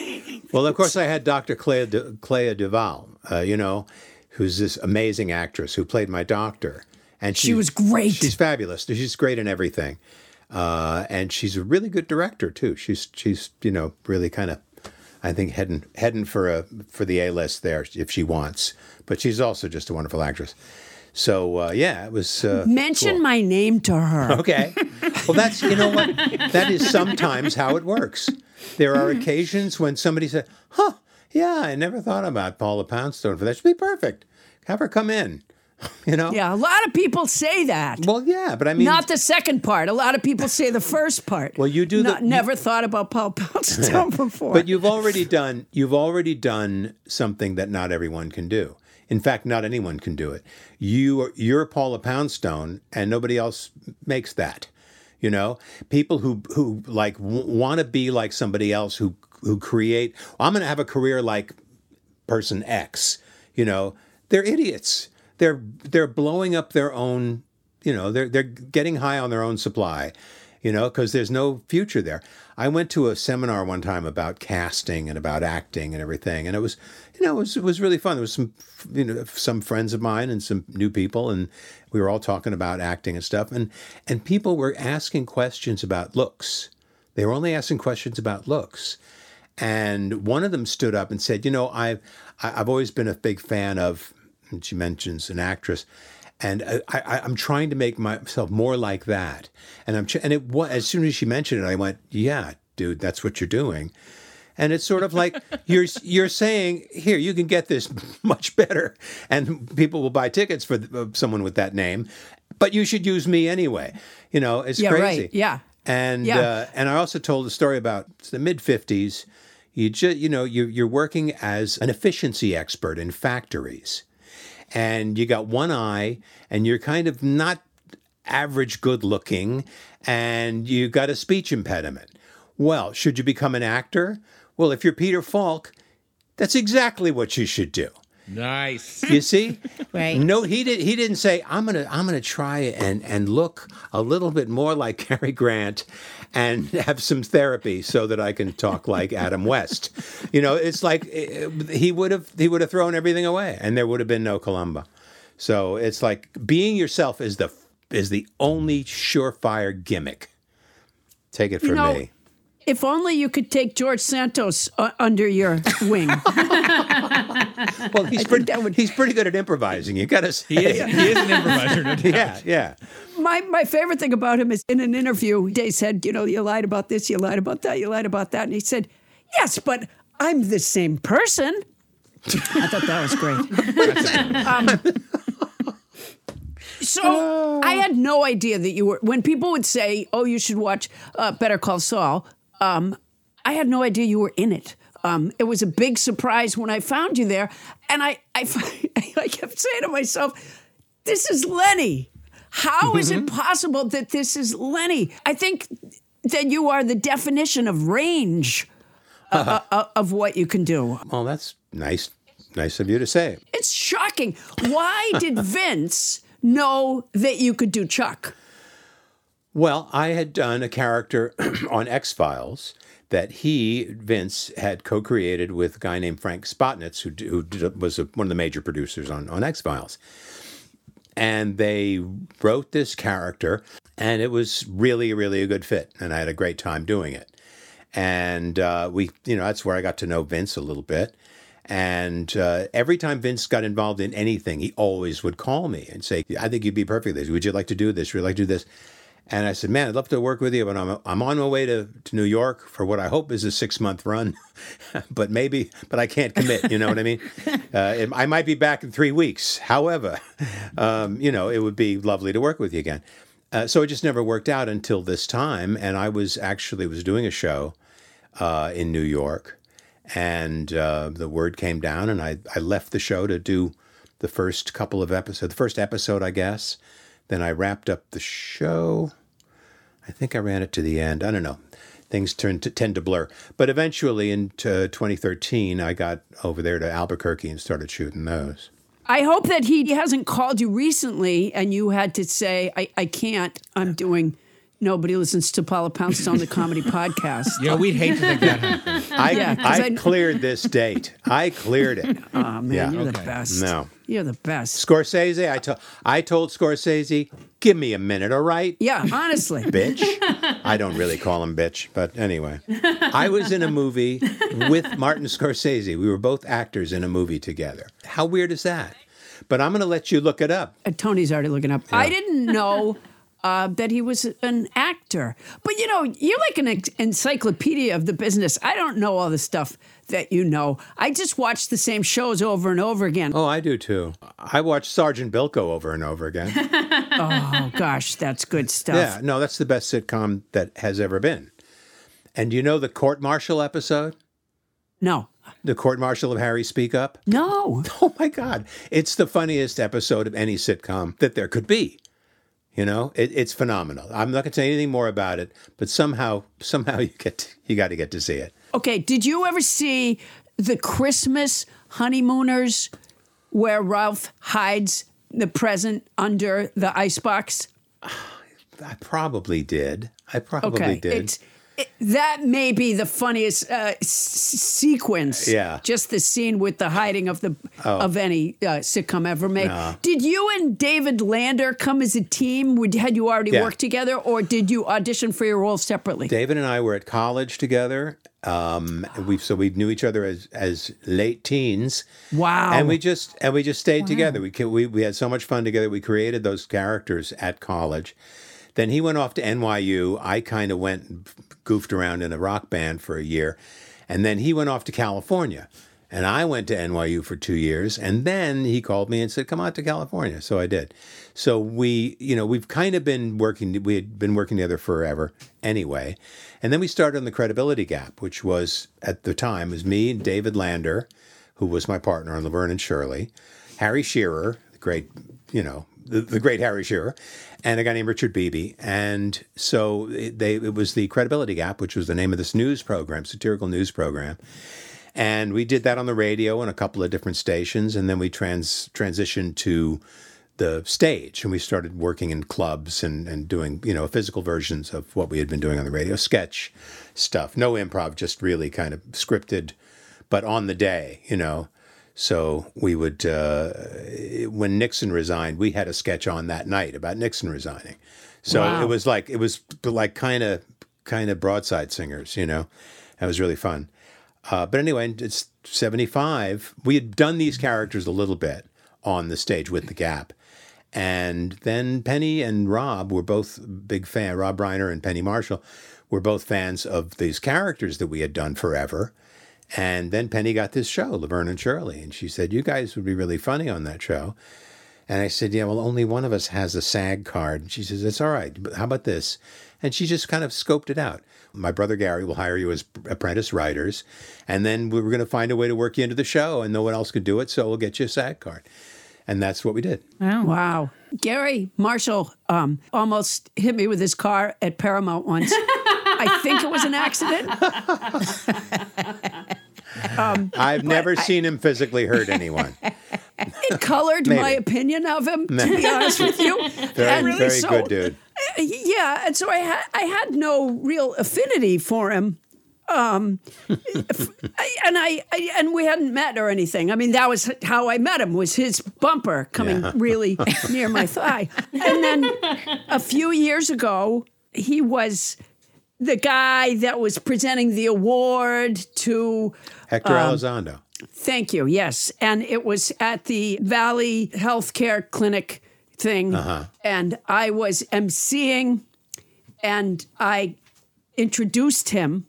Well, of course, I had Dr. Clea, De, Clea DuVall, uh, you know, who's this amazing actress who played my doctor. And She was great. She's fabulous. She's great in everything. Uh, and she's a really good director, too. She's, she's you know, really kind of, I think heading heading for a for the A list there if she wants. But she's also just a wonderful actress. So uh, yeah, it was. Uh, Mention cool. my name to her. *laughs* Okay. Well, that's you know what that is sometimes how it works. There are occasions when somebody said, "Huh, yeah, I never thought about Paula Poundstone for that. She'd be perfect. Have her come in." *laughs* You know. Yeah, a lot of people say that. Well, yeah, but I mean, Not the second part. A lot of people say the first part. Well, you do the- Not, never thought about Paul Poundstone *laughs* before. But you've already done you've already done something that not everyone can do. In fact, not anyone can do it. You you're Paula Poundstone, and nobody else makes that. You know, people who who like w- want to be like somebody else who who create. I'm going to have a career like person X. You know, they're idiots. They're they're blowing up their own. You know, they're they're getting high on their own supply. You know, because there's no future there. I went to a seminar one time about casting and about acting and everything, and it was, you know, it was it was really fun. There was some, you know, some friends of mine and some new people, and we were all talking about acting and stuff, and and people were asking questions about looks. They were only asking questions about looks. And one of them stood up and said, "You know, I've I've always been a big fan of." And she mentions an actress, and I, I, I'm trying to make myself more like that. And I'm ch- and it was as soon as she mentioned it, I went, "Yeah, dude, that's what you're doing." And it's sort of like *laughs* you're you're saying, "Here, you can get this *laughs* much better," and people will buy tickets for someone with that name, but you should use me anyway. You know, it's Yeah, crazy. right. Yeah. And Yeah. uh, and I also told a story about the mid '50s. You just you know you you're working as an efficiency expert in factories, and you got one eye, and you're kind of not average good looking, and you got a speech impediment. Well, should you become an actor? Well, if you're Peter Falk, that's exactly what you should do. Nice. You see? *laughs* Right. No, he did. He didn't say, "I'm gonna, I'm gonna try and and look a little bit more like *laughs* Cary Grant, and have some therapy so that I can talk like Adam West." You know, it's like eh, he would have he would have thrown everything away, and there would have been no Columbo. So it's like being yourself is the is the only surefire gimmick. Take it from You know, me. If only you could take George Santos uh, under your wing. *laughs* Well, he's pretty, that would- he's pretty good at improvising. You got to He is, he is an improviser. no. *laughs* Yeah, yeah. my my favorite thing about him is in an interview, they said, you know, you lied about this, you lied about that, you lied about that, and he said, yes, but I'm the same person. I thought that was great. *laughs* Um, so I had no idea that you were. When people would say, "Oh, you should watch uh, Better Call Saul," um, I had no idea you were in it. Um, it was a big surprise when I found you there, and I I, *laughs* I kept saying to myself, "This is Lenny. How is it possible that this is Lenny?" I think that you are the definition of range *laughs* uh, uh, of what you can do. Well, that's nice. Nice of you to say. It's shocking. Why did *laughs* Vince know that you could do Chuck? Well, I had done a character *clears throat* on X Files that he, Vince, had co created with a guy named Frank Spotnitz, who, who did, was a, one of the major producers on, on X Files. And they wrote this character, and it was really, really a good fit. And I had a great time doing it. And uh, we, you know, that's where I got to know Vince a little bit. And uh, every time Vince got involved in anything, he always would call me and say, I think you'd be perfect. Would you like to do this? Would you like to do this? And I said, man, I'd love to work with you, but I'm, I'm on my way to, to New York for what I hope is a six month run, *laughs* but maybe, but I can't commit. You know what I mean? *laughs* Uh, it, I might be back in three weeks. However, um, you know, it would be lovely to work with you again. Uh, so it just never worked out until this time. And I was actually was doing a show uh, in New York, and uh, the word came down, and I, I left the show to do the first couple of episodes, the first episode, I guess. Then I wrapped up the show. I think I ran it to the end. I don't know. Things tend to, tend to blur. But eventually, in uh, 2013, I got over there to Albuquerque and started shooting those. I hope that he hasn't called you recently and you had to say, I, I can't. I'm doing Nobody Listens to Paula Poundstone, the comedy *laughs* podcast. Yeah, we'd hate to think that happened. *laughs* I, Yeah, 'cause I I- cleared this date. I cleared it. *laughs* Oh, man, Yeah. you're the best. No. You're the best. Scorsese, I told I told Scorsese, Give me a minute, all right? Yeah, honestly. bitch. I don't really call him bitch, but anyway. I was in a movie with Martin Scorsese. We were both actors in a movie together. How weird is that? But I'm going to let you look it up. Uh, Tony's already looking up. I didn't know uh, that he was an actor. But you know, you're like an encyclopedia of the business. I don't know all the stuff that you know. I just watch the same shows over and over again. Oh, I do too. I watched Sergeant Bilko over and over again. *laughs* Oh gosh, that's good stuff. yeah, no, that's the best sitcom that has ever been. And you know the court martial episode? No, The court martial of Harry Speakup? no. *laughs* Oh my God. It's the funniest episode of any sitcom that there could be. You know, it, it's phenomenal. I'm not going to say anything more about it, but somehow, somehow *laughs* you get, to, you got to get to see it. Okay, did you ever see the Christmas honeymooners where Ralph hides the present under the icebox? *sighs* I probably did. I probably Okay, did. it's it, that may be the funniest uh, s- sequence. Yeah. Oh. just the scene with the hiding of the of any uh, sitcom ever made. Did you and David Lander come as a team? Would had you already Yeah. worked together, or did you audition for your role separately? David and I were at college together. Um, we so we knew each other as as late teens. Wow. And we just and we just stayed together. We, we we had so much fun together. We created those characters at college. Then he went off to NYU. I kind of went goofed around in a rock band for a year, and then he went off to California. And I went to NYU for two years, and then he called me and said, "Come out to California." So I did. So we, you know, we've kind of been working. We had been working together forever, anyway. And then we started on the Credibility Gap, which was at the time was me and David Lander, who was my partner on Laverne and Shirley, Harry Shearer, the great, you know, the, the great Harry Shearer, and a guy named Richard Beebe. And so it, they it was the Credibility Gap, which was the name of this news program, satirical news program. And we did that on the radio and a couple of different stations, and then we trans transitioned to the stage and we started working in clubs and, and doing you know physical versions of what we had been doing on the radio sketch stuff no improv just really kind of scripted but on the day you know so we would uh, when nixon resigned we had a sketch on that night about nixon resigning so Wow. it was like it was like kind of kind of broadside singers you know that was really fun uh, but anyway, it's 75. We had done these characters a little bit on the stage with The Gap. And then Penny and Rob were both big fan. Rob Reiner and Penny Marshall were both fans of these characters that we had done forever. And then Penny got this show, Laverne and Shirley, and she said, "You guys would be really funny on that show." And I said, "Yeah, well, only one of us has a SAG card." And she says, "It's all right, but how about this?" And she just kind of scoped it out. My brother Garry will hire you as apprentice writers, and then we were going to find a way to work you into the show, and no one else could do it, so we'll get you a SAG card. And that's what we did. Wow. Garry Marshall um, almost hit me with his car at Paramount once. *laughs* I think it was an accident. *laughs* I've never seen him physically hurt anyone. *laughs* It colored my opinion of him, to be honest with you. *laughs* Very, And very so- good dude. Yeah, and so I had I had no real affinity for him. Um, *laughs* I, and I, I and we hadn't met or anything. I mean, that was how I met him. Was his bumper coming Yeah. really near my thigh? And then a few years ago, he was the guy that was presenting the award to Hector um, Elizondo. Thank you. Yes. And it was at the Valley Healthcare Clinic thing. Uh-huh. And I was emceeing and I introduced him.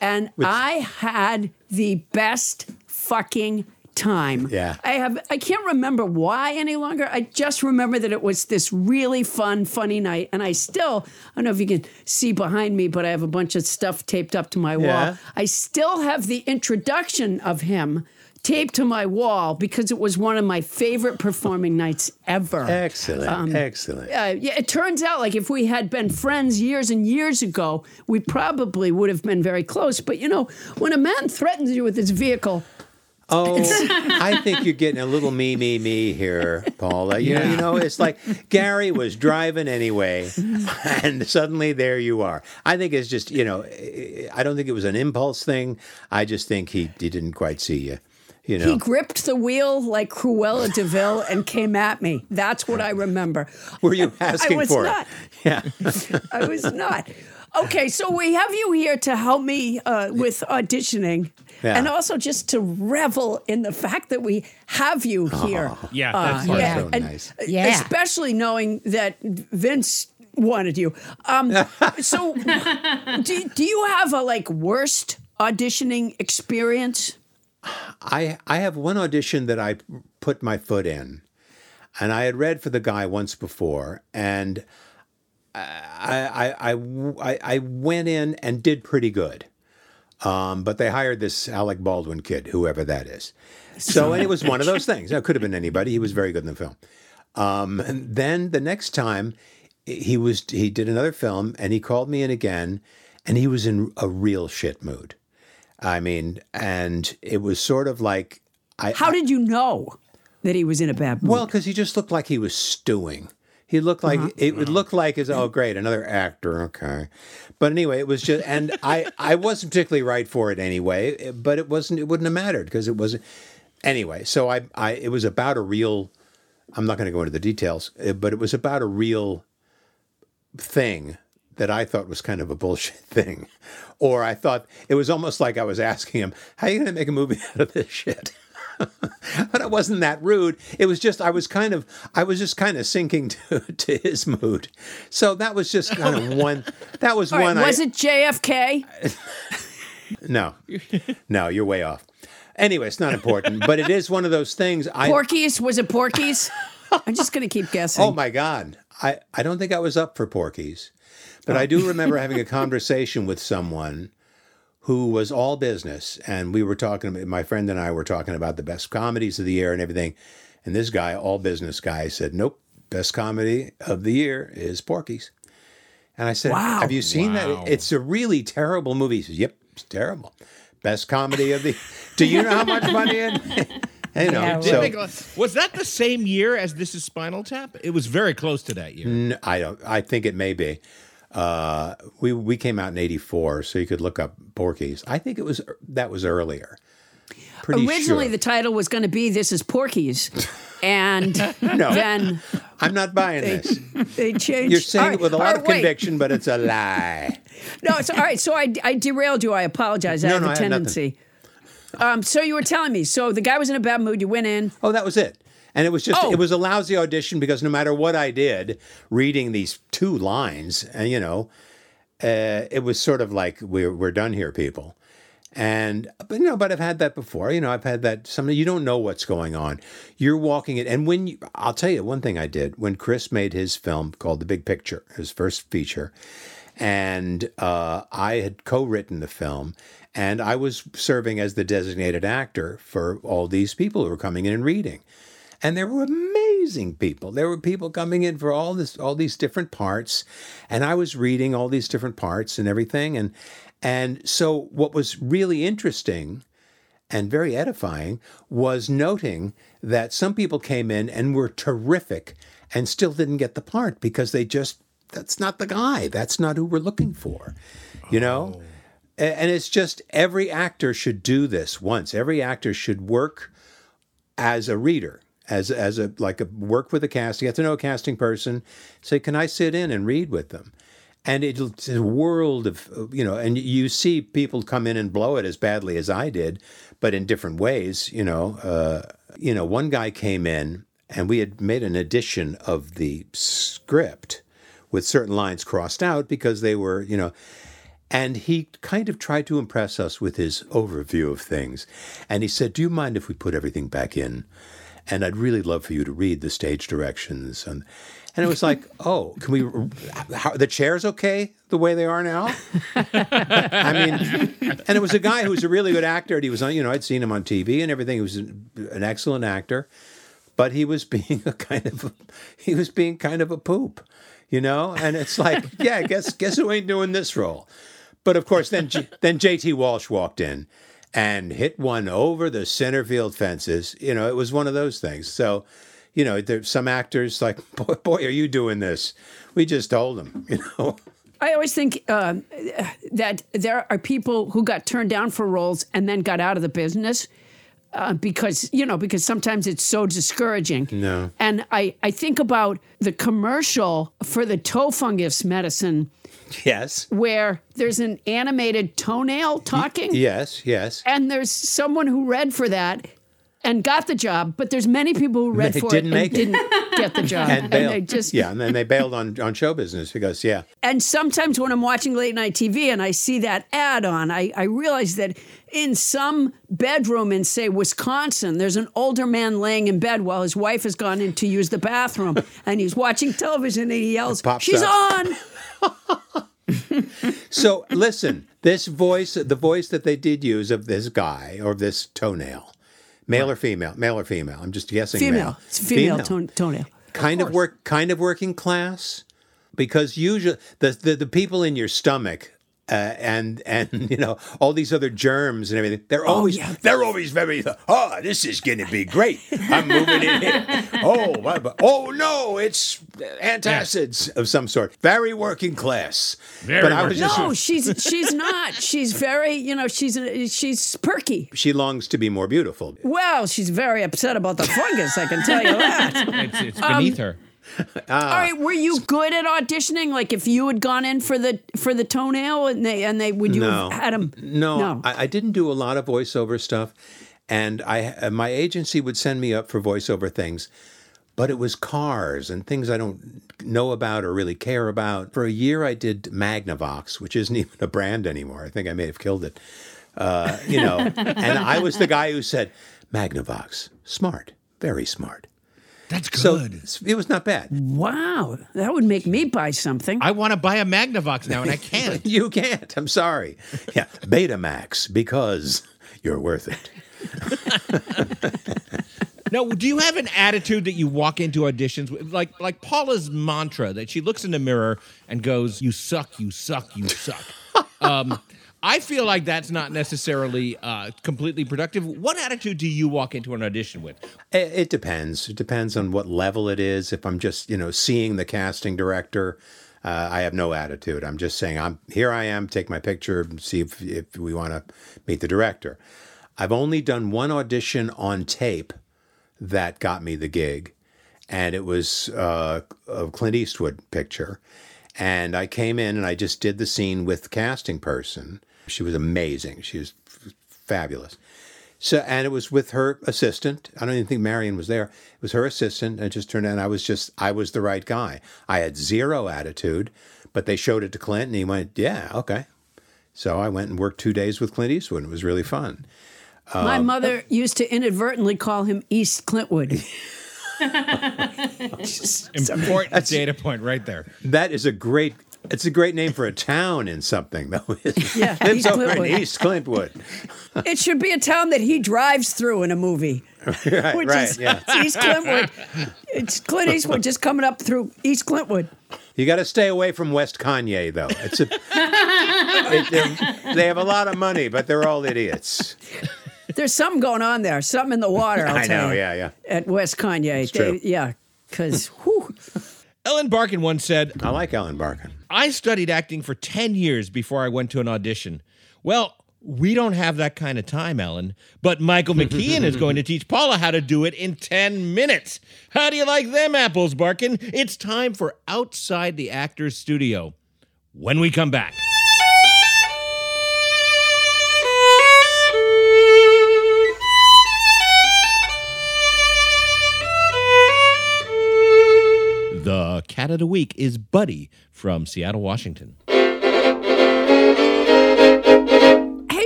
And I had the best fucking time. Yeah. I have I can't remember why any longer. I just remember that it was this really fun, funny night. And I still, I don't know if you can see behind me, but I have a bunch of stuff taped up to my Yeah. wall. I still have the introduction of him taped to my wall because it was one of my favorite performing nights ever. Excellent. Excellent. Uh, yeah, it turns out like if we had been friends years and years ago, we probably would have been very close. But you know, when a man threatens you with his vehicle, Oh, *laughs* I think you're getting a little me, me, me here, Paula. You know, you know, it's like Garry was driving anyway, *laughs* and suddenly there you are. I think it's just, you know, I don't think it was an impulse thing. I just think he, he didn't quite see you. You know, He gripped the wheel like Cruella de Vil and came at me. That's what I remember. were you asking I was for not. it? Yeah. *laughs* I was not. Okay, so we have you here to help me uh, with auditioning. Yeah. And also just to revel in the fact that we have you here. Yeah, Uh, that's That's yeah, so and nice. Yeah. Especially knowing that Vince wanted you. Um, *laughs* so, do, do you have a like worst auditioning experience? I I have one audition that I put my foot in, and I had read for the guy once before, and I I I, I, I went in and did pretty good. Um, but they hired this Alec Baldwin kid, whoever that is. So and it was one of those things. It could have been anybody. He was very good in the film. Um, and then the next time, he was he did another film, and he called me in again, and he was in a real shit mood. I mean, and it was sort of like I How did you know that he was in a bad mood? well, because he just looked like he was stewing. He looked like it would look like as oh great another actor okay, but anyway it was just and I I wasn't particularly right for it anyway, but it wasn't it wouldn't have mattered because it wasn't anyway. So I I it was about a real. I'm not going to go into the details, eh, but it was about a real thing that I thought was kind of a bullshit *laughs* thing, or I thought it was almost like I was asking him, "How are you going to make a movie *laughs* out of this shit?" *laughs* but it wasn't that rude. It was just I was kind of I was just kind of sinking *laughs* to to his mood. So that was just kind of *laughs* one. That was All right, one. was I, it JFK? No, no, you're way off. Anyway, it's not important, but it is one of those things. I Porky's? Was it Porky's? I'm just going to keep guessing. oh my god, I I don't think I was up for Porky's, but I do oh. remember having a conversation with someone who was all business, and we were talking. My friend and I were talking about the best comedies of the year and everything, and this guy, all business guy, said, "Nope, best comedy of the year is Porky's." And I said, Wow. "Have you seen Wow. that? It's a really terrible movie." He says, "Yep, it's terrible. Best comedy of the. *laughs* Do you know how much money it? *laughs* you know, Yeah, so Didn't was that the same year as This Is Spinal Tap? It was very close to that year. N- I don't. I think it may be. Uh, we we came out in '84, so you could look up Porky's. I think it was that was earlier. Pretty Originally, sure. the title was going to be "This Is Porky's," and *laughs* No. then I'm not buying this. they changed. It. You're saying All it with a lot all of right, wait. conviction, but it's a lie. *laughs* No, it's all right. So I, I derailed you. I apologize. I No, have no, a I had nothing. tendency. Um, so you were telling me. So the guy was in a bad mood. You went in. Oh, that was it. And it was just Oh. it was a lousy audition because no matter what I did, reading these two lines, and you know, uh, it was sort of like we're we're done here, people. And but you know, but I've had that before. You know, I've had that. Some you don't know what's going on. You're walking it, and when you, I'll tell you one thing I did when Chris made his film called The Big Picture, his first feature, and uh, I had co-written the film, and I was serving as the designated actor for all these people who were coming in and reading, and there were amazing people. There were people coming in for all this, all these different parts, and I was reading all these different parts and everything, and and so what was really interesting and very edifying was noting that some people came in and were terrific and still didn't get the part because they just that's not the guy. That's not who we're looking for you know? Oh. A- and it's just every actor should do this once. Every actor should work as a reader as as a like a work with a casting get to know a casting person say can i sit in and read with them? And it's a world of you know and you see people come in and blow it as badly as i did but in different ways you know uh, you know one guy came in and we had made an edition of the script with certain lines crossed out because they were you know and he kind of tried to impress us with his overview of things. And he said do you mind if we put everything back in and I'd really love for you to read the stage directions and and it was like, *laughs* oh, can we? How, the chairs okay the way they are now? *laughs* I mean, and it was a guy who was a really good actor. And he was on, you know, I'd seen him on TV and everything. He was an, an excellent actor, but he was *laughs* being a kind of, a, he was being kind of a poop, you know. And it's like, yeah, guess guess who ain't doing this role? But of course, then J- then J.T. Walsh walked in and hit one over the center field fences. You know, it was one of those things. So, you know, there's some actors like, *laughs* boy, boy, are you doing this? We just told them, *laughs* you know. I always think um, that there are people who got turned down for roles and then got out of the business. Uh, because you know because sometimes it's so discouraging. No. And I I think about the commercial for the toe fungus medicine Yes. where there's an animated toenail talking Yes. Yes. and there's someone who read for that and got the job, but there's many people who read They for didn't it make it. and didn't get the *laughs* job. And, bailed. they just yeah, and then they bailed on, on show business because yeah, and sometimes when I'm watching late night TV and I see that ad on, I, I realize that in some bedroom in, say, Wisconsin, there's an older man laying in bed while his wife has gone in to use the bathroom *laughs* and he's watching television and he yells, She's up. on. *laughs* So listen, this voice, the voice that they did use of this guy or this toenail, male or female, male or female. I'm just guessing. Female. male. It's female, toe- toenail. kind of, work, kind of working class, because usually the the, the people in your stomach. Uh, and and *laughs* you know all these other germs and everything. They're always yeah. they're always very. Oh, this is going to be great. I'm moving in here. *laughs* Oh, my- oh no, it's antacids of some sort. Very working class. Very but I was just No, she's she's not. She's very, you know, she's she's perky. she longs to be more beautiful. Well, she's very upset about the fungus. I can tell you that. It's, it's beneath Um, her. All right, were you good at auditioning? Like, if you had gone in for the for the toenail, and they and they would you No. have had them? No, no. I, I didn't do a lot of voiceover stuff, and I uh, my agency would send me up for voiceover things, but it was cars and things I don't know about or really care about. For a year, I did Magnavox, which isn't *laughs* even a brand anymore. I think I may have killed it. Uh, you know, *laughs* and I was the guy who said Magnavox, smart, very smart. That's So good. it was not bad. wow, that would make me buy something. I want to buy a Magnavox now, and I can't. *laughs* You can't. I'm sorry. Yeah, Betamax because you're worth it. *laughs* No, do you have an attitude that you walk into auditions with, like like Paula's mantra that she looks in the mirror and goes, "You suck, you suck, you suck." *laughs* um, I feel like that's not necessarily uh, completely productive. What attitude do you walk into an audition with? It, depends. It depends on what level it is. If I'm just, you know, seeing the casting director, uh, I have no attitude. I'm just saying, I'm here. I am. Take my picture. See if if we want to meet the director. I've only done one audition on tape that got me the gig, and it was uh, a Clint Eastwood picture. And I came in and I just did the scene with the casting person. She was amazing. She was f- fabulous. So, and it was with her assistant. I don't even think Marion was there. It was her assistant. And it just turned out I was just, I was the right guy. I had zero attitude, but they showed it to Clint and he went, yeah, okay. So I went and worked two days with Clint Eastwood. And It was really fun. My um, mother used to inadvertently call him East Clintwood. *laughs* Important data point right there. That is a great, it's a great name for a town in something, though. *laughs* Yeah, Lives East over in East Clintwood. *laughs* It should be a town that he drives through in a movie. *laughs* right, Which right, is yeah. it's East Clintwood. It's Clint Eastwood just coming up through East Clintwood. You got to stay away from West Kanye, though. It's a, it- they're- have a lot of money, but they're all idiots. There's something going on there, something in the water. I'll I tell know, you, yeah, yeah. At West Kanye, It's true. They- yeah, because Ellen Barkin once said, I like Ellen Barkin. I studied acting for 10 years before I went to an audition. Well, we don't have that kind of time, Ellen. But Michael *laughs* McKean is going to teach Paula how to do it in 10 minutes. How do you like them apples, Barkin? It's time for Outside the Actor's Studio. When we come back. The cat of the week is Buddy from Seattle, Washington. hey,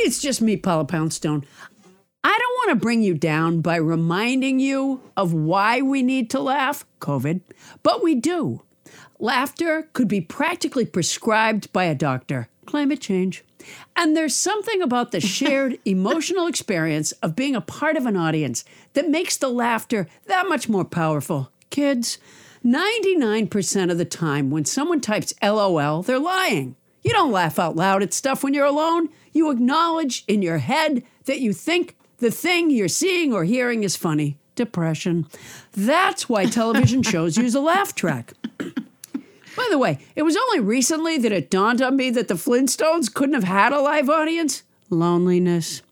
it's just me, Paula Poundstone. I don't want to bring you down by reminding you of why we need to laugh, COVID, but we do. Laughter could be practically prescribed by a doctor. Climate change. And there's something about the *laughs* shared emotional experience of being a part of an audience that makes the laughter that much more powerful. Kids, 99% of the time when someone types LOL, they're lying. You don't laugh out loud at stuff when you're alone. You acknowledge in your head that you think the thing you're seeing or hearing is funny. Depression. That's why television *laughs* shows use a laugh track. By the way, it was only recently that it dawned on me that the Flintstones couldn't have had a live audience. Loneliness.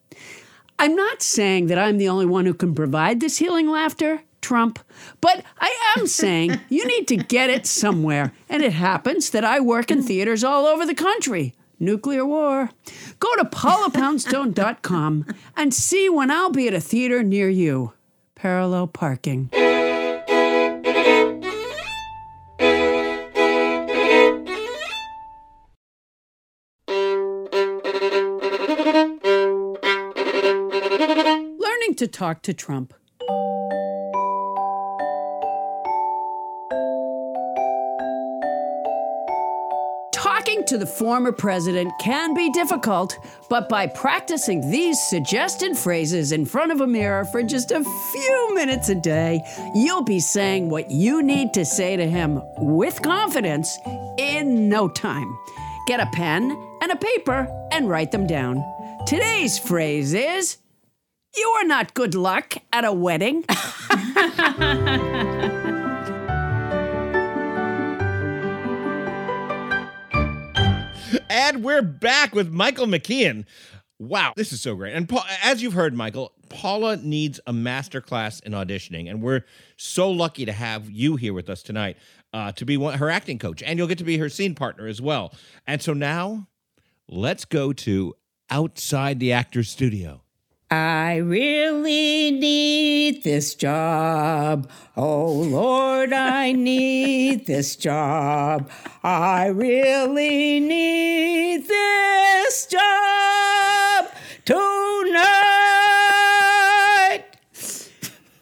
I'm not saying that I'm the only one who can provide this healing laughter, Trump, but I am saying *laughs* you need to get it somewhere. And it happens that I work in theaters all over the country. Nuclear war. Go to paulapoundstone.com and see when I'll be at a theater near you. Parallel parking. Learning to talk to Trump. Talking to the former president can be difficult, but by practicing these suggested phrases in front of a mirror for just a few minutes a day, you'll be saying what you need to say to him with confidence in no time. Get a pen and a paper and write them down. Today's phrase is You are not good luck at a wedding. *laughs* And we're back with Michael McKean. Wow, this is so great. And Paul, as you've heard, Michael, Paula needs a master class in auditioning, and we're so lucky to have you here with us tonight uh, to be one, her acting coach, and you'll get to be her scene partner as well. And so now, let's go to outside the actor's studio. I really need this job. Oh Lord, I need this job. I really need this job tonight.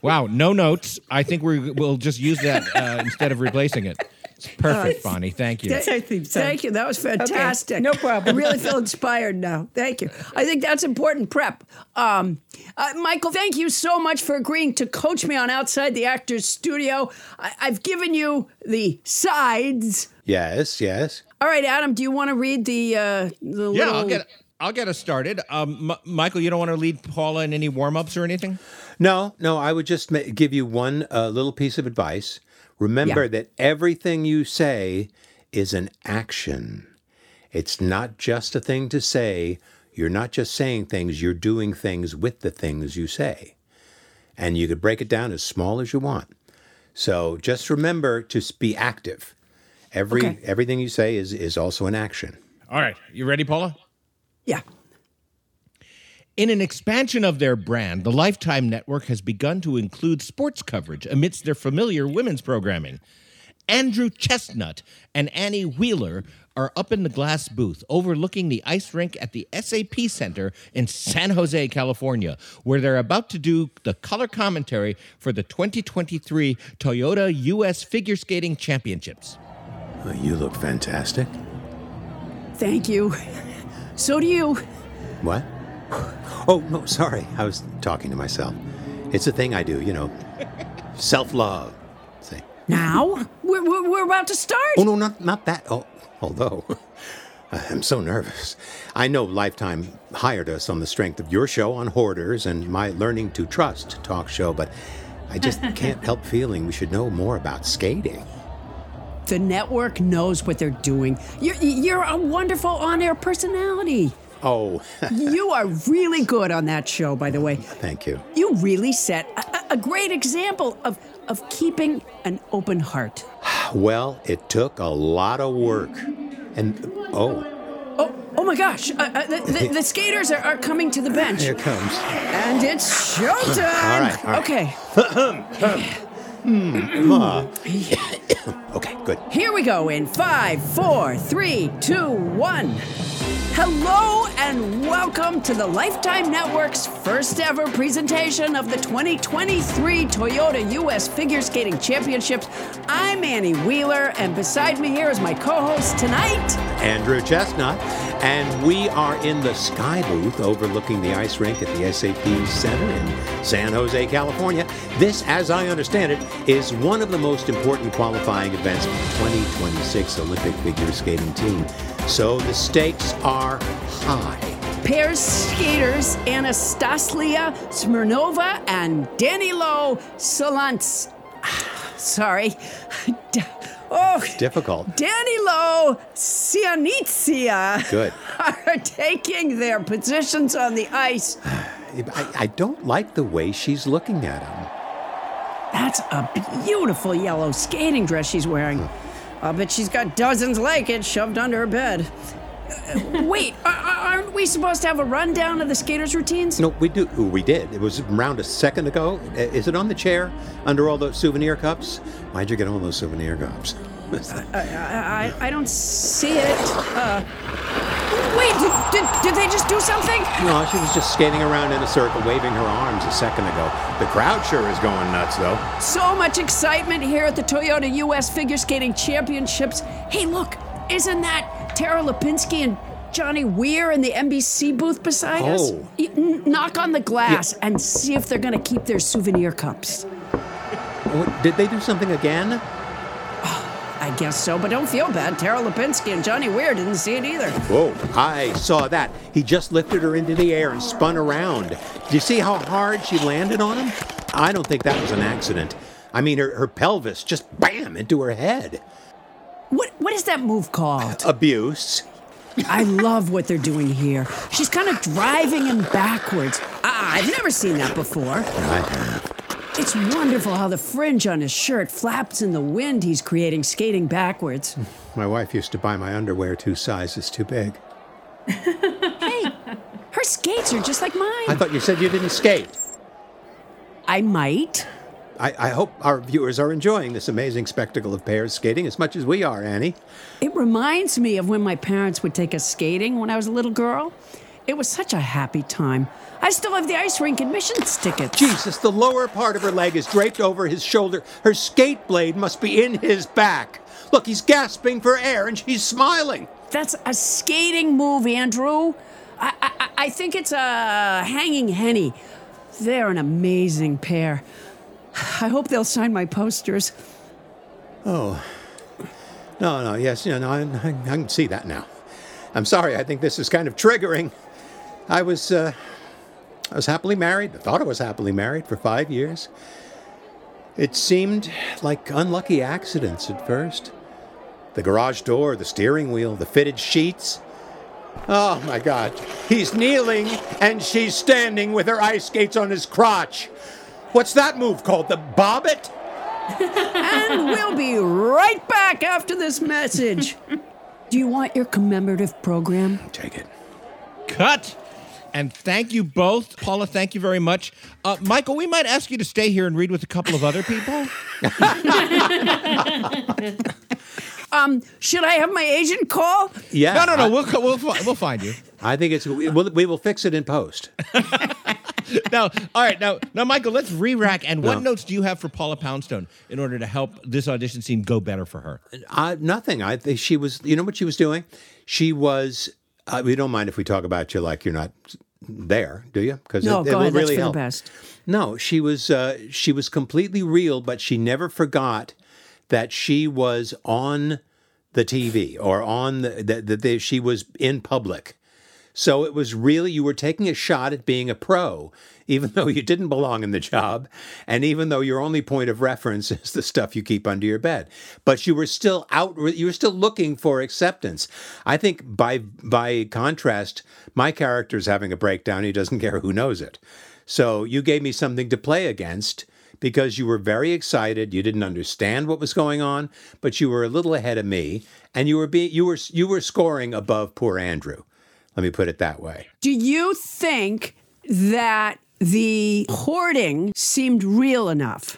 Wow, no notes. I think we will just use that uh, instead of replacing it. It's perfect, Bonnie. Thank you. That's our theme song. Thank you. That was fantastic. no problem. I really feel inspired now. Thank you. I think that's important prep. Um, uh, Michael, thank you so much for agreeing to coach me on Outside the Actors Studio. I- I've given you the sides. Yes, yes. All right, Adam, do you want to read the, uh, the little... Yeah, I'll get I'll get us started. Um, M- Michael, you don't want to lead Paula in any warm ups or anything? No, no, I would just ma- give you one uh, little piece of advice. Remember Yeah. that everything you say is an action. It's not just a thing to say. You're not just saying things, you're doing things with the things you say. And you could break it down as small as you want. So just remember to be active. Every Okay. everything you say is is also an action. All right, you ready, Paula? Yeah. In an expansion of their brand, the Lifetime Network has begun to include sports coverage amidst their familiar women's programming. Andrew Chestnut and Annie Wheeler are up in the glass booth overlooking the ice rink at the SAP Center in San Jose, California, where they're about to do the color commentary for the 2023 Toyota US Figure Skating Championships. Well, you look fantastic. Thank you. *laughs* So do you. What? Oh, no, sorry. I was talking to myself. It's a thing I do, you know. *laughs* Self love. See. Now? We're, we're, we're about to start. Oh, no, not, not that. Oh, although. *laughs* I'm so nervous. I know Lifetime hired us on the strength of your show on hoarders and my Learning to Trust talk show, but I just *laughs* can't help feeling we should know more about skating. The network knows what they're doing. You're, you're a wonderful on air personality. Oh, *laughs* You are really good on that show, by the way. thank you. You really set a, a great example of, of keeping an open heart. *sighs* Well, it took a lot of work. And, oh, Oh, oh my gosh. Uh, uh, the, the, the skaters are, are coming to the bench. here it comes. And it's showtime. All right, all right. Okay, *clears throat* *clears throat* Hmm, *coughs* okay, good. here we go in five, four, three, two, one. Hello and welcome to the Lifetime Network's first ever presentation of the 2023 Toyota US Figure Skating Championships. I'm Annie Wheeler, and beside me here is my co host tonight. Andrew Chestnut, and we are in the Sky booth overlooking the ice rink at the SAP Center in San Jose, California. This, as I understand it, is one of the most important qualifying events for the 2026 Olympic figure skating team. So the stakes are high. Pairs skaters Anastasia Smirnova and Danilo Solants. *sighs* Sorry. *laughs* Oh, Difficult. Danilo Cianizia Good. *laughs* are taking their positions on the ice *sighs* I, I don't like the way she's looking at him. That's a beautiful yellow skating dress she's wearing. I bet she's got dozens like it shoved under her bed. Uh, Wait, aren't we supposed to have a rundown of the skaters' routines? No, we do. We did. It was around a second ago. Is it on the chair under all those souvenir cups? Why'd you get all those souvenir cups? I, I, I don't see it. Uh, wait, did, did, did they just do something? no, she was just skating around in a circle, waving her arms a second ago. The crowd sure is going nuts, though. So much excitement here at the Toyota US Figure Skating Championships. Hey, look, isn't that Tara Lipinski and Johnny Weir in the NBC booth beside us? Oh. Knock on the glass and see if they're going to keep their souvenir cups. What, did they do something again? I guess so, but don't feel bad. Tara Lipinski and Johnny Weir didn't see it either. Whoa, I saw that. He just lifted her into the air and spun around. Do you see how hard she landed on him? I don't think that was an accident. I mean, her, her pelvis just bam into her head. What What is that move called? *laughs* Abuse. I love what they're doing here. She's kind of driving him backwards. Ah, I've never seen that before. I have. It's wonderful how the fringe on his shirt flaps in the wind he's creating skating backwards. My wife used to buy my underwear two sizes too big. *laughs* Hey, her skates are just like mine. I thought you said you didn't skate. I might. I, I hope our viewers are enjoying this amazing spectacle of pairs skating as much as we are, Annie. It reminds me of when my parents would take us skating when I was a little girl. It was such a happy time. I still have the ice rink admissions tickets. Jesus, the lower part of her leg is draped over his shoulder. Her skate blade must be in his back. Look, he's gasping for air and she's smiling. That's a skating move, Andrew. I, I, I think it's a hanging henny. They're an amazing pair. *sighs* I hope they'll sign my posters. Oh, no, no, yes, you know, I, I, I can see that now. I'm sorry, I think this is kind of triggering. I was, uh, I was happily married. I thought I was happily married for five years. It seemed like unlucky accidents at first. The garage door, the steering wheel, the fitted sheets. Oh my God. He's kneeling and she's standing with her ice skates on his crotch. What's that move called? The Bobbitt? And we'll be right back after this message. *laughs* Do you want your commemorative program? Take it. Cut. And thank you both. Paula, thank you very much. Uh, Michael, we might ask you to stay here and read with a couple of other people. *laughs* Um, should I have my agent call? Yeah. No, no, no. I- We'll, we'll, we'll find you. I think it's we will, we will fix it in post. *laughs* Now, all right. Now, now, Michael, let's re-rack. And what No. notes do you have for Paula Poundstone in order to help this audition scene go better for her? Uh, nothing. I think she was. You know what she was doing? She was. Uh, we don't mind if we talk about you like you're not there, do you? Because No, it, it go will ahead. really That's for help. the best. No, she was. Uh, she was completely real, but she never forgot that she was on the TV or on the that that she was in public. So it was really, you were taking a shot at being a pro, even *laughs* though you didn't belong in the job, and even though your only point of reference *laughs* is the stuff you keep under your bed. But you were still out, you were still looking for acceptance. I think by, by contrast, my character's having a breakdown. He doesn't care who knows it. So you gave me something to play against because you were very excited. You didn't understand what was going on, but you were a little ahead of me, and you were being you were you were scoring above poor Andrew. Let me put it that way. Do you think that the hoarding seemed real enough?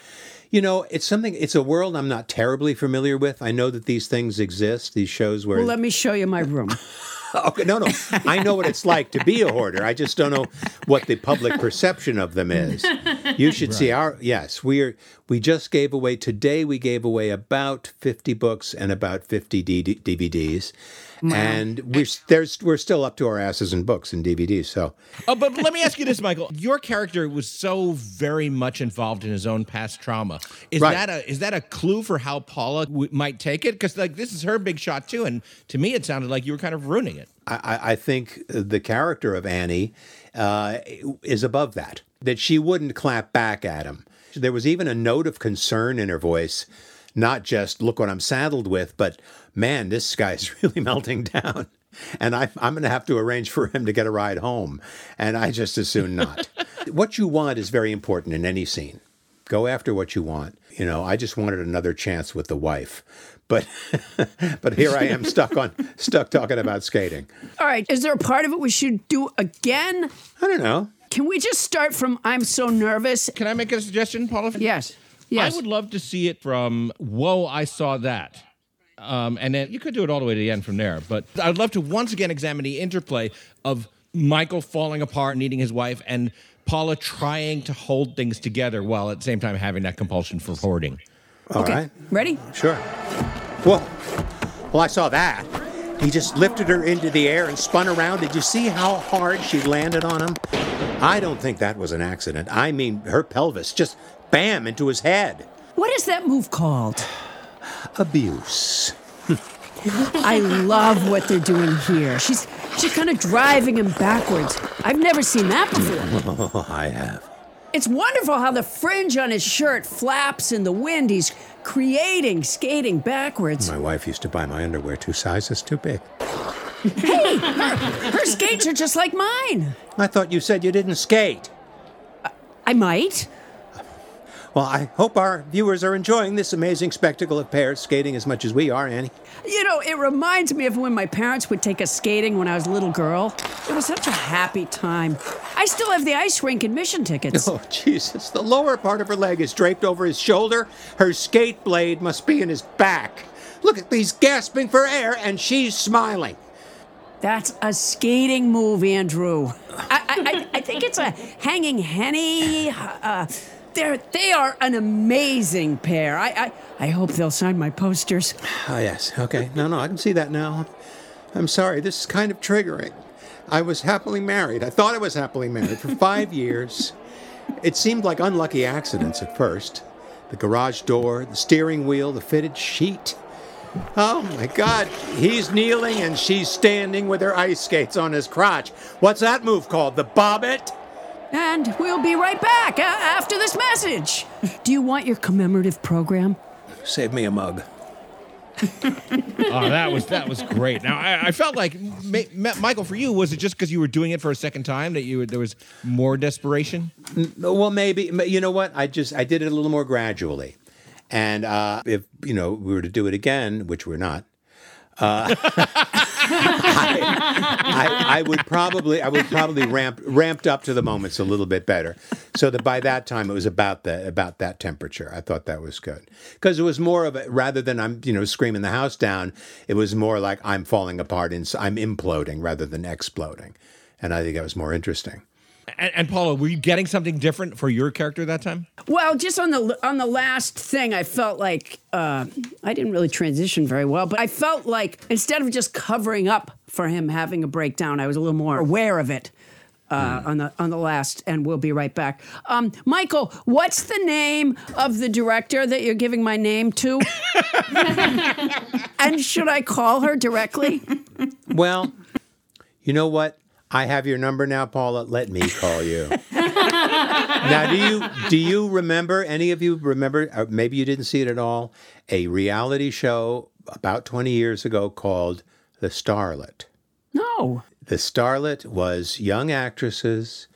You know, it's something. It's a world I'm not terribly familiar with. I know that these things exist. These shows where Well, let me show you my room. *laughs* *laughs* Okay, no, no. I know what it's like to be a hoarder. I just don't know what the public perception of them is. You should see our yes. We are. We just gave away today. We gave away about fifty books and about fifty D- DVDs, and we're there's we're still up to our asses in books and DVDs. So Oh, but let me ask you this, Michael. Your character was so very much involved in his own past trauma. Is Right. that a is that a clue for how Paula w- might take it? Because like this is her big shot too, and to me it sounded like you were kind of ruining it. I, I- I think the character of Annie uh, is above that. That she wouldn't clap back at him. There was even a note of concern in her voice, not just "look what I'm saddled with," but "man, this guy's *laughs* really melting down." And I, I'm going to have to arrange for him to get a ride home, and I just as soon not. *laughs* what you want is very important in any scene. Go after what you want. You know, I just wanted another chance with the wife. But *laughs* but here I am stuck on stuck talking about skating. All right. Is there a part of it we should do again? I don't know. Can we just start from I'm so nervous? Can I make a suggestion, Paula? Yes. Yes. I would love to see it from Whoa, I saw that. Um, and then you could do it all the way to the end from there. But I'd love to once again examine the interplay of Michael falling apart, needing his wife, and Paula trying to hold things together while at the same time having that compulsion for hoarding. All right, Ready? Sure. Well, well, I saw that. He just lifted her into the air and spun around. Did you see how hard she landed on him? I don't think that was an accident. I mean, her pelvis just bam into his head. What is that move called? Abuse. *laughs* I love what they're doing here. She's she's kind of driving him backwards. I've never seen that before. *laughs* I have. It's wonderful how the fringe on his shirt flaps in the wind. He's creating skating backwards. My wife used to buy my underwear two sizes too big. Hey, her, her skates are just like mine. I thought you said you didn't skate. I might. Well, I hope our viewers are enjoying this amazing spectacle of pairs skating as much as we are, Annie. You know, it reminds me of when my parents would take us skating when I was a little girl. It was such a happy time. I still have the ice rink admission tickets. Oh, Jesus. The lower part of her leg is draped over his shoulder. Her skate blade must be in his back. Look at these gasping for air, and she's smiling. That's a skating move, Andrew. I, I, I- think it's a hanging henny. Uh, they're, they are an amazing pair. I, I, I hope they'll sign my posters. Oh, yes. Okay. No, no, I can see that now. I'm sorry. This is kind of triggering. I was happily married. I thought I was happily married for five *laughs* years. It seemed like unlucky accidents at first the garage door, the steering wheel, the fitted sheet. Oh my God, he's kneeling and she's standing with her ice skates on his crotch. What's that move called? The Bobbitt? And we'll be right back a- after this message. Do you want your commemorative program? Save me a mug. *laughs* Oh, that was that was great. Now I, I felt like Ma- Ma- Michael, for you, was it just because you were doing it for a second time that you there was more desperation? Well, maybe you know what? I just I did it a little more gradually, and uh, if you know we were to do it again, which we're not, uh, *laughs* I, I, I would probably I would probably ramp ramped up to the moments a little bit better, so that by that time it was about the about that temperature. I thought that was good because it was more of a rather than I'm you know screaming the house down. It was more like I'm falling apart and I'm imploding rather than exploding, and I think that was more interesting. And, and Paula, were you getting something different for your character that time? Well, just on the on the last thing, I felt like uh, I didn't really transition very well, but I felt like instead of just covering up for him having a breakdown, I was a little more aware of it. Uh, On the on the last, and we'll be right back. Um, Michael, what's the name of the director that you're giving my name to? *laughs* and should I call her directly? Well, you know what? I have your number now, Paula. Let me call you. now, do you do you remember? Any of you remember? Or maybe you didn't see it at all. A reality show about twenty years ago called The Starlet. No. The Starlet was young actresses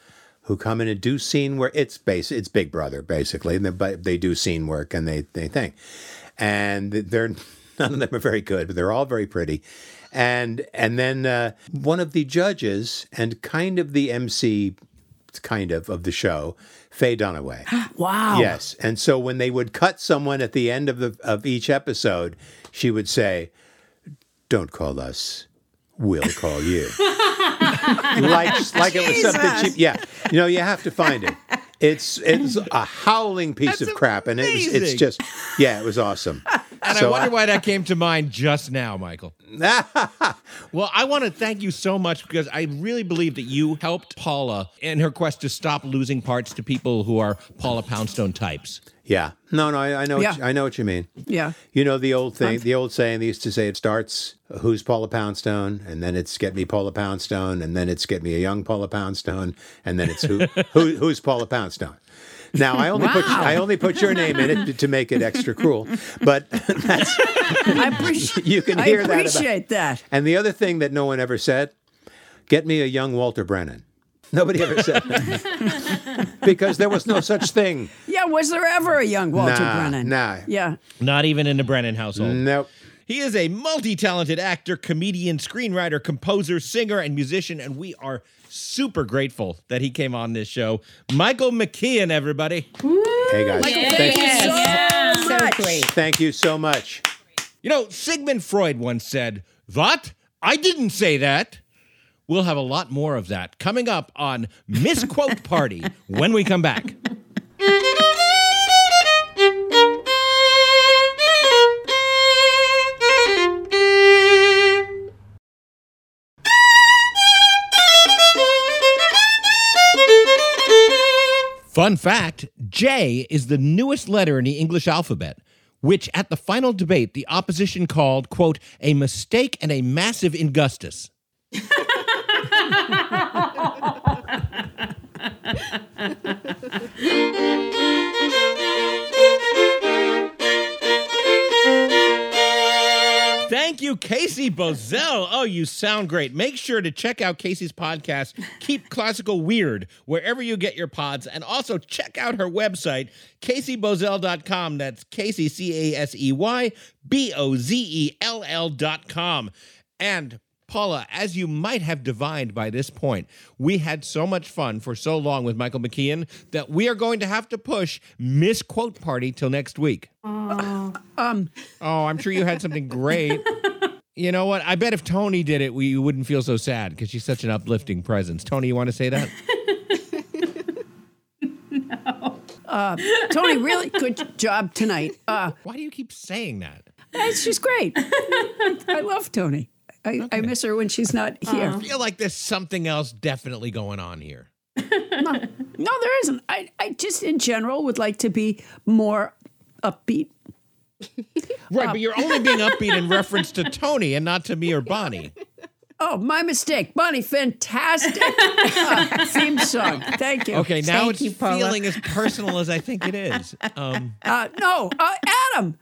who come in and do scene work. It's base, it's Big Brother basically, and they, but they do scene work and they they think, and they're *laughs* none of them are very good, but they're all very pretty. And and then uh, one of the judges and kind of the MC, kind of of the show, Faye Dunaway. *gasps* Wow. Yes, and so when they would cut someone at the end of the of each episode, she would say, "Don't call us, we'll call you." *laughs* like like it was something cheap. Yeah, you know, you have to find it. It's it's a howling piece That's of crap, and it was, it's just yeah, it was awesome. *laughs* And So I wonder why that came to mind just now, Michael. *laughs* Well, I want to thank you so much because I really believe that you helped Paula in her quest to stop losing parts to people who are Paula Poundstone types. Yeah, no, no, I, I know, what Yeah. you, I know what you mean. Yeah. You know the old thing, the old saying they used to say it starts who's Paula Poundstone, and then it's get me Paula Poundstone, and then it's get me a young Paula Poundstone, and then it's who, *laughs* who who's Paula Poundstone. Now I only put I only put your name in it to, *laughs* to make it extra cruel, but *laughs* that's I appreciate. you can I hear that. About, appreciate that. and the other thing that no one ever said, get me a young Walter Brennan. Nobody ever said that. *laughs* because there was no such thing. Yeah, was there ever a young Walter Nah, Brennan? nah. Yeah. Not even in the Brennan household. Nope. He is a multi talented actor, comedian, screenwriter, composer, singer, and musician, and we are super grateful that he came on this show. Michael McKean, everybody. Hey guys, thank, you, So great. thank you so much. You know, Sigmund Freud once said, What? I didn't say that. We'll have a lot more of that coming up on Misquote Party when we come back. *laughs* Fun fact J is the newest letter in the English alphabet, which at the final debate the opposition called, quote, a mistake and a massive injustice. *laughs* *laughs* Thank you, Casey Bozell. Oh, you sound great. Make sure to check out Casey's podcast, Keep Classical Weird, wherever you get your pods. And also check out her website, caseybozell.com. That's Casey, C A S E Y B O Z E L L.com. And Paula, as you might have divined by this point, we had so much fun for so long with Michael McKean that we are going to have to push Misquote Party till next week. Um, Oh, I'm sure you had something great. *laughs* You know what? I bet if Tony did it, we wouldn't feel so sad because she's such an uplifting presence. Tony, you want to say that? *laughs* No. Tony, really good job tonight. Uh, Why do you keep saying that? it's just great. I love Tony. I, I miss her when she's not here. I feel like there's something else definitely going on here. No, no, there isn't. I, I just, in general, would like to be more upbeat. Right, but you're only being upbeat in reference to Tony and not to me or Bonnie. Oh, my mistake. Bonnie, fantastic uh, *laughs* theme song. Thank you. Okay, now Thank it's you, feeling as personal as I think it is. Um, Uh, no, uh, Adam,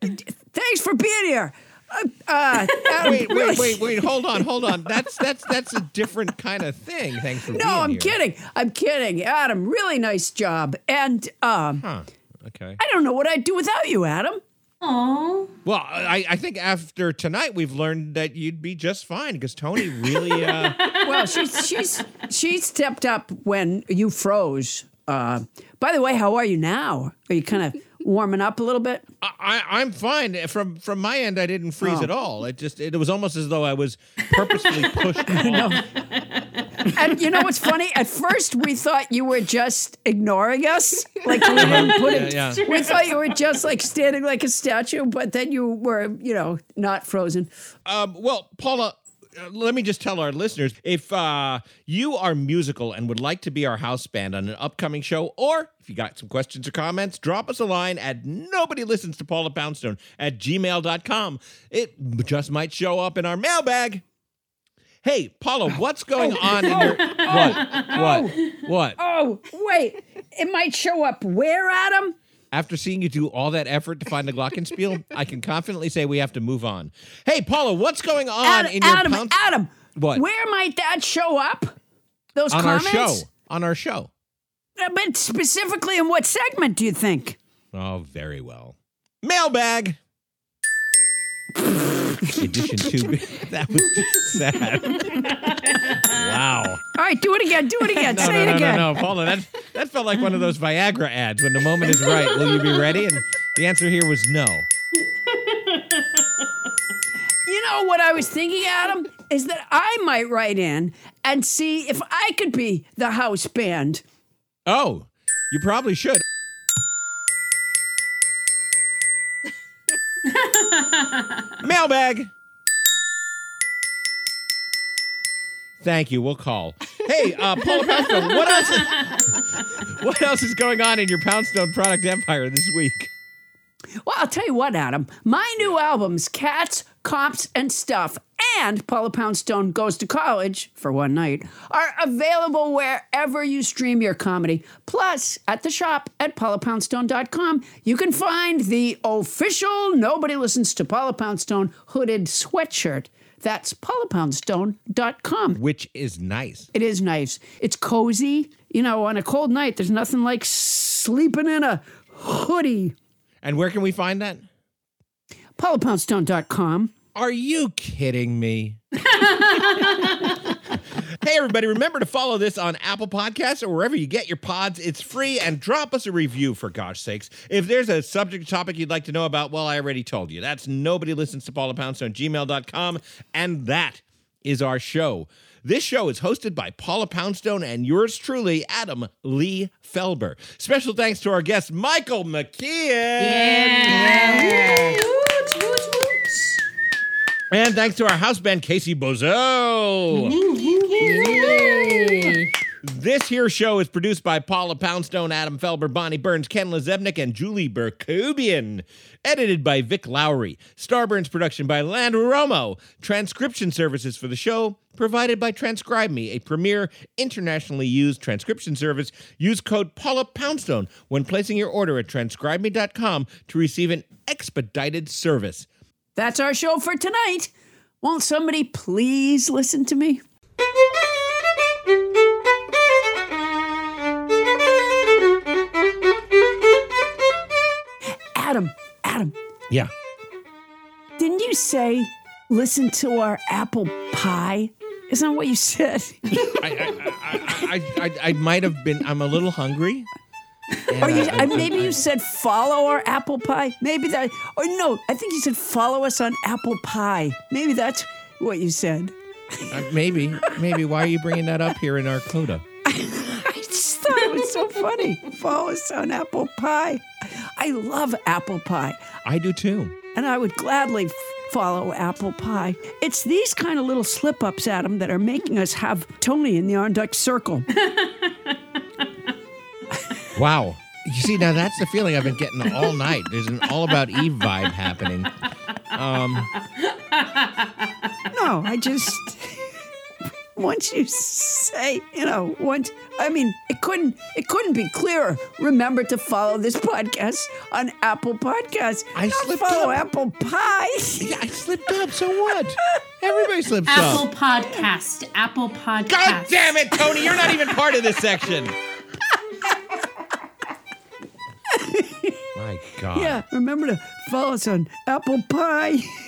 thanks for being here. Uh, uh, *laughs* Adam, wait, really- wait, wait, wait! Hold on, hold on. That's that's that's a different kind of thing. Thanks for being No, I'm here. kidding. I'm kidding. Adam, really nice job. And um, Huh? Okay. I don't know what I'd do without you, Adam. Aww. Well, I, I think after tonight we've learned that you'd be just fine because Tony really. Uh, *laughs* Well, she's she's she stepped up when you froze. Uh, by the way, how are you now? Are you kind of warming up a little bit? I, I'm fine. From from my end, I didn't freeze Oh. at all. It just it was almost as though I was purposefully *laughs* pushed off. And you know what's funny? At first, we thought you were just ignoring us, like we didn't put it. Yeah, yeah. We thought you were just like standing like a statue, but then you were, you know, not frozen. Um, well, Paula, uh, let me just tell our listeners if uh, you are musical and would like to be our house band on an upcoming show, or if you got some questions or comments, drop us a line at nobody listens to Paula Poundstone at gmail.com. It just might show up in our mailbag. Hey, Paula, what's going on in your what? What? What? Oh, wait. It might show up where, Adam? After seeing you do all that effort to find the Glockenspiel, I can confidently say we have to move on. Hey, Paula, what's going on Adam, in your Adam, Pound- Adam. What? Where might that show up? Those on comments? our show? On our show. Uh, But specifically in what segment do you think? Oh, very well. Mailbag. *laughs* Edition two. *laughs* That was just sad. *laughs* wow. All right, do it again. Do it again. *laughs* No, Say no, it no, again. no, no, Paula. That that felt like one of those Viagra ads. When the moment is right, will you be ready? And the answer here was no. You know what I was thinking, Adam? Is that I might write in and see if I could be the house band. Oh, you probably should. *laughs* Mailbag. Thank you. We'll call. Hey, uh, Paula Poundstone, what else? Is, what else is going on in your Poundstone product empire this week? Well, I'll tell you what, Adam. My new albums, Cats, Cops, and Stuff, and Paula Poundstone Goes to College for one night, are available wherever you stream your comedy. Plus, at the shop at paulapoundstone.com, you can find the official Nobody Listens to Paula Poundstone hooded sweatshirt That's paulapoundstone.com. Which is nice. It is nice. It's cozy. You know, on a cold night, there's nothing like sleeping in a hoodie. And where can we find that? paulapoundstone.com. Are you kidding me? *laughs* hey, everybody, remember to follow this on Apple Podcasts or wherever you get your pods. It's free and drop us a review for gosh sakes. If there's a subject topic you'd like to know about, well, I already told you. That's nobody listens to Paula Poundstone, gmail.com. And that is our show. This show is hosted by Paula Poundstone and yours truly, Adam Lee Felber. Special thanks to our guest, Michael McKean. Woots, woots, woots. And thanks to our house band, Casey Bozell. This here show is produced by Paula Poundstone, Adam Felber, Bonnie Burns, Ken LaZebnik, and Julie Berkubian. Edited by Vic Lowry. Starburns production by Landry Romo. Transcription services for the show provided by Transcribe Me, a premier internationally used transcription service. Use code Paula Poundstone when placing your order at transcribeme.com to receive an expedited service. That's our show for tonight. Won't somebody please listen to me? Adam, Adam, Yeah. didn't you say listen to our apple pie? Isn't that what you said? *laughs* I, I, I, I, might have been. I'm a little hungry. Or you, I- maybe you said follow our apple pie. Maybe that. Or no, I think you said follow us on apple pie. Maybe that's what you said. Uh, maybe, maybe. Why are you bringing that up here in our coda? *laughs* I just thought it was so funny. Follow us on apple pie. I love apple pie, I do too. and I would gladly f- follow apple pie. It's these kind of little slip ups, Adam, that are making us have Tony in the on deck circle. *laughs* Wow. You see, now that's the feeling I've been getting all night. There's an all about Eve vibe happening. Um, No, I just once you say, you know, once I mean, it couldn't it couldn't be clearer. Remember to follow this podcast on Apple Podcasts. I Not slipped follow up. Apple Pie. yeah, I slipped up. So what? Everybody slips up. Apple up. Podcast. Apple Podcast. God damn it, Tony! You're not even part of this section. *laughs* My God. Yeah, remember to follow us on Apple Pie. *laughs*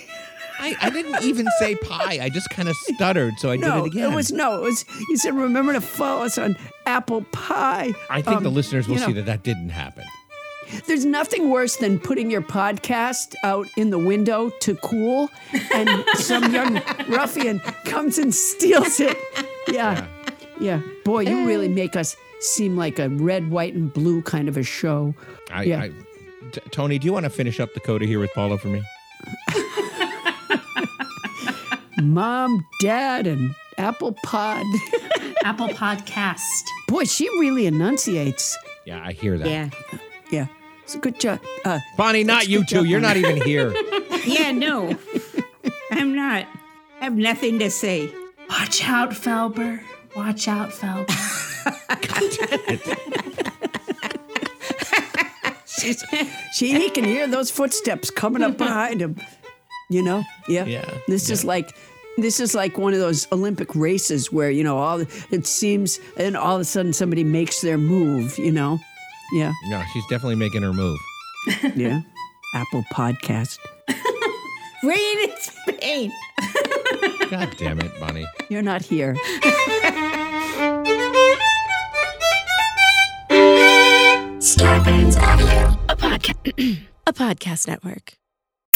I, I didn't even say pie. I just kind of stuttered, so I No, did it again. It was no, it was you said remember to follow us on Apple Pie. I think the Um, listeners will you see that that didn't happen. There's nothing worse than putting your podcast out in the window to cool, and some young *laughs* ruffian comes and steals it. Yeah, yeah. Boy, you really make us seem like a red, white, and blue kind of a show. I, Yeah. I, T- Tony, do you want to finish up the coda here with Paula for me? *laughs* Mom, Dad, and Apple Pod. *laughs* Apple Podcast. Boy, she really enunciates. Yeah, I hear that. Yeah. Yeah, it's a good job. Uh, Bonnie, not you good two. job, You're not even here. *laughs* Yeah, no. I'm not. I have nothing to say. Watch out, Felber. Watch out, Felber. *laughs* she's, she he can hear those footsteps coming up behind him. You know? Yeah. Yeah, This is like this is like one of those Olympic races where you know all it seems, and all of a sudden somebody makes their move. You know? Yeah. No, she's definitely making her move. *laughs* Yeah. Apple Podcast. Rain in Spain. God damn it, Bonnie. You're not here. *laughs* Starburns Audio. A podcast, *clears throat* a podcast network.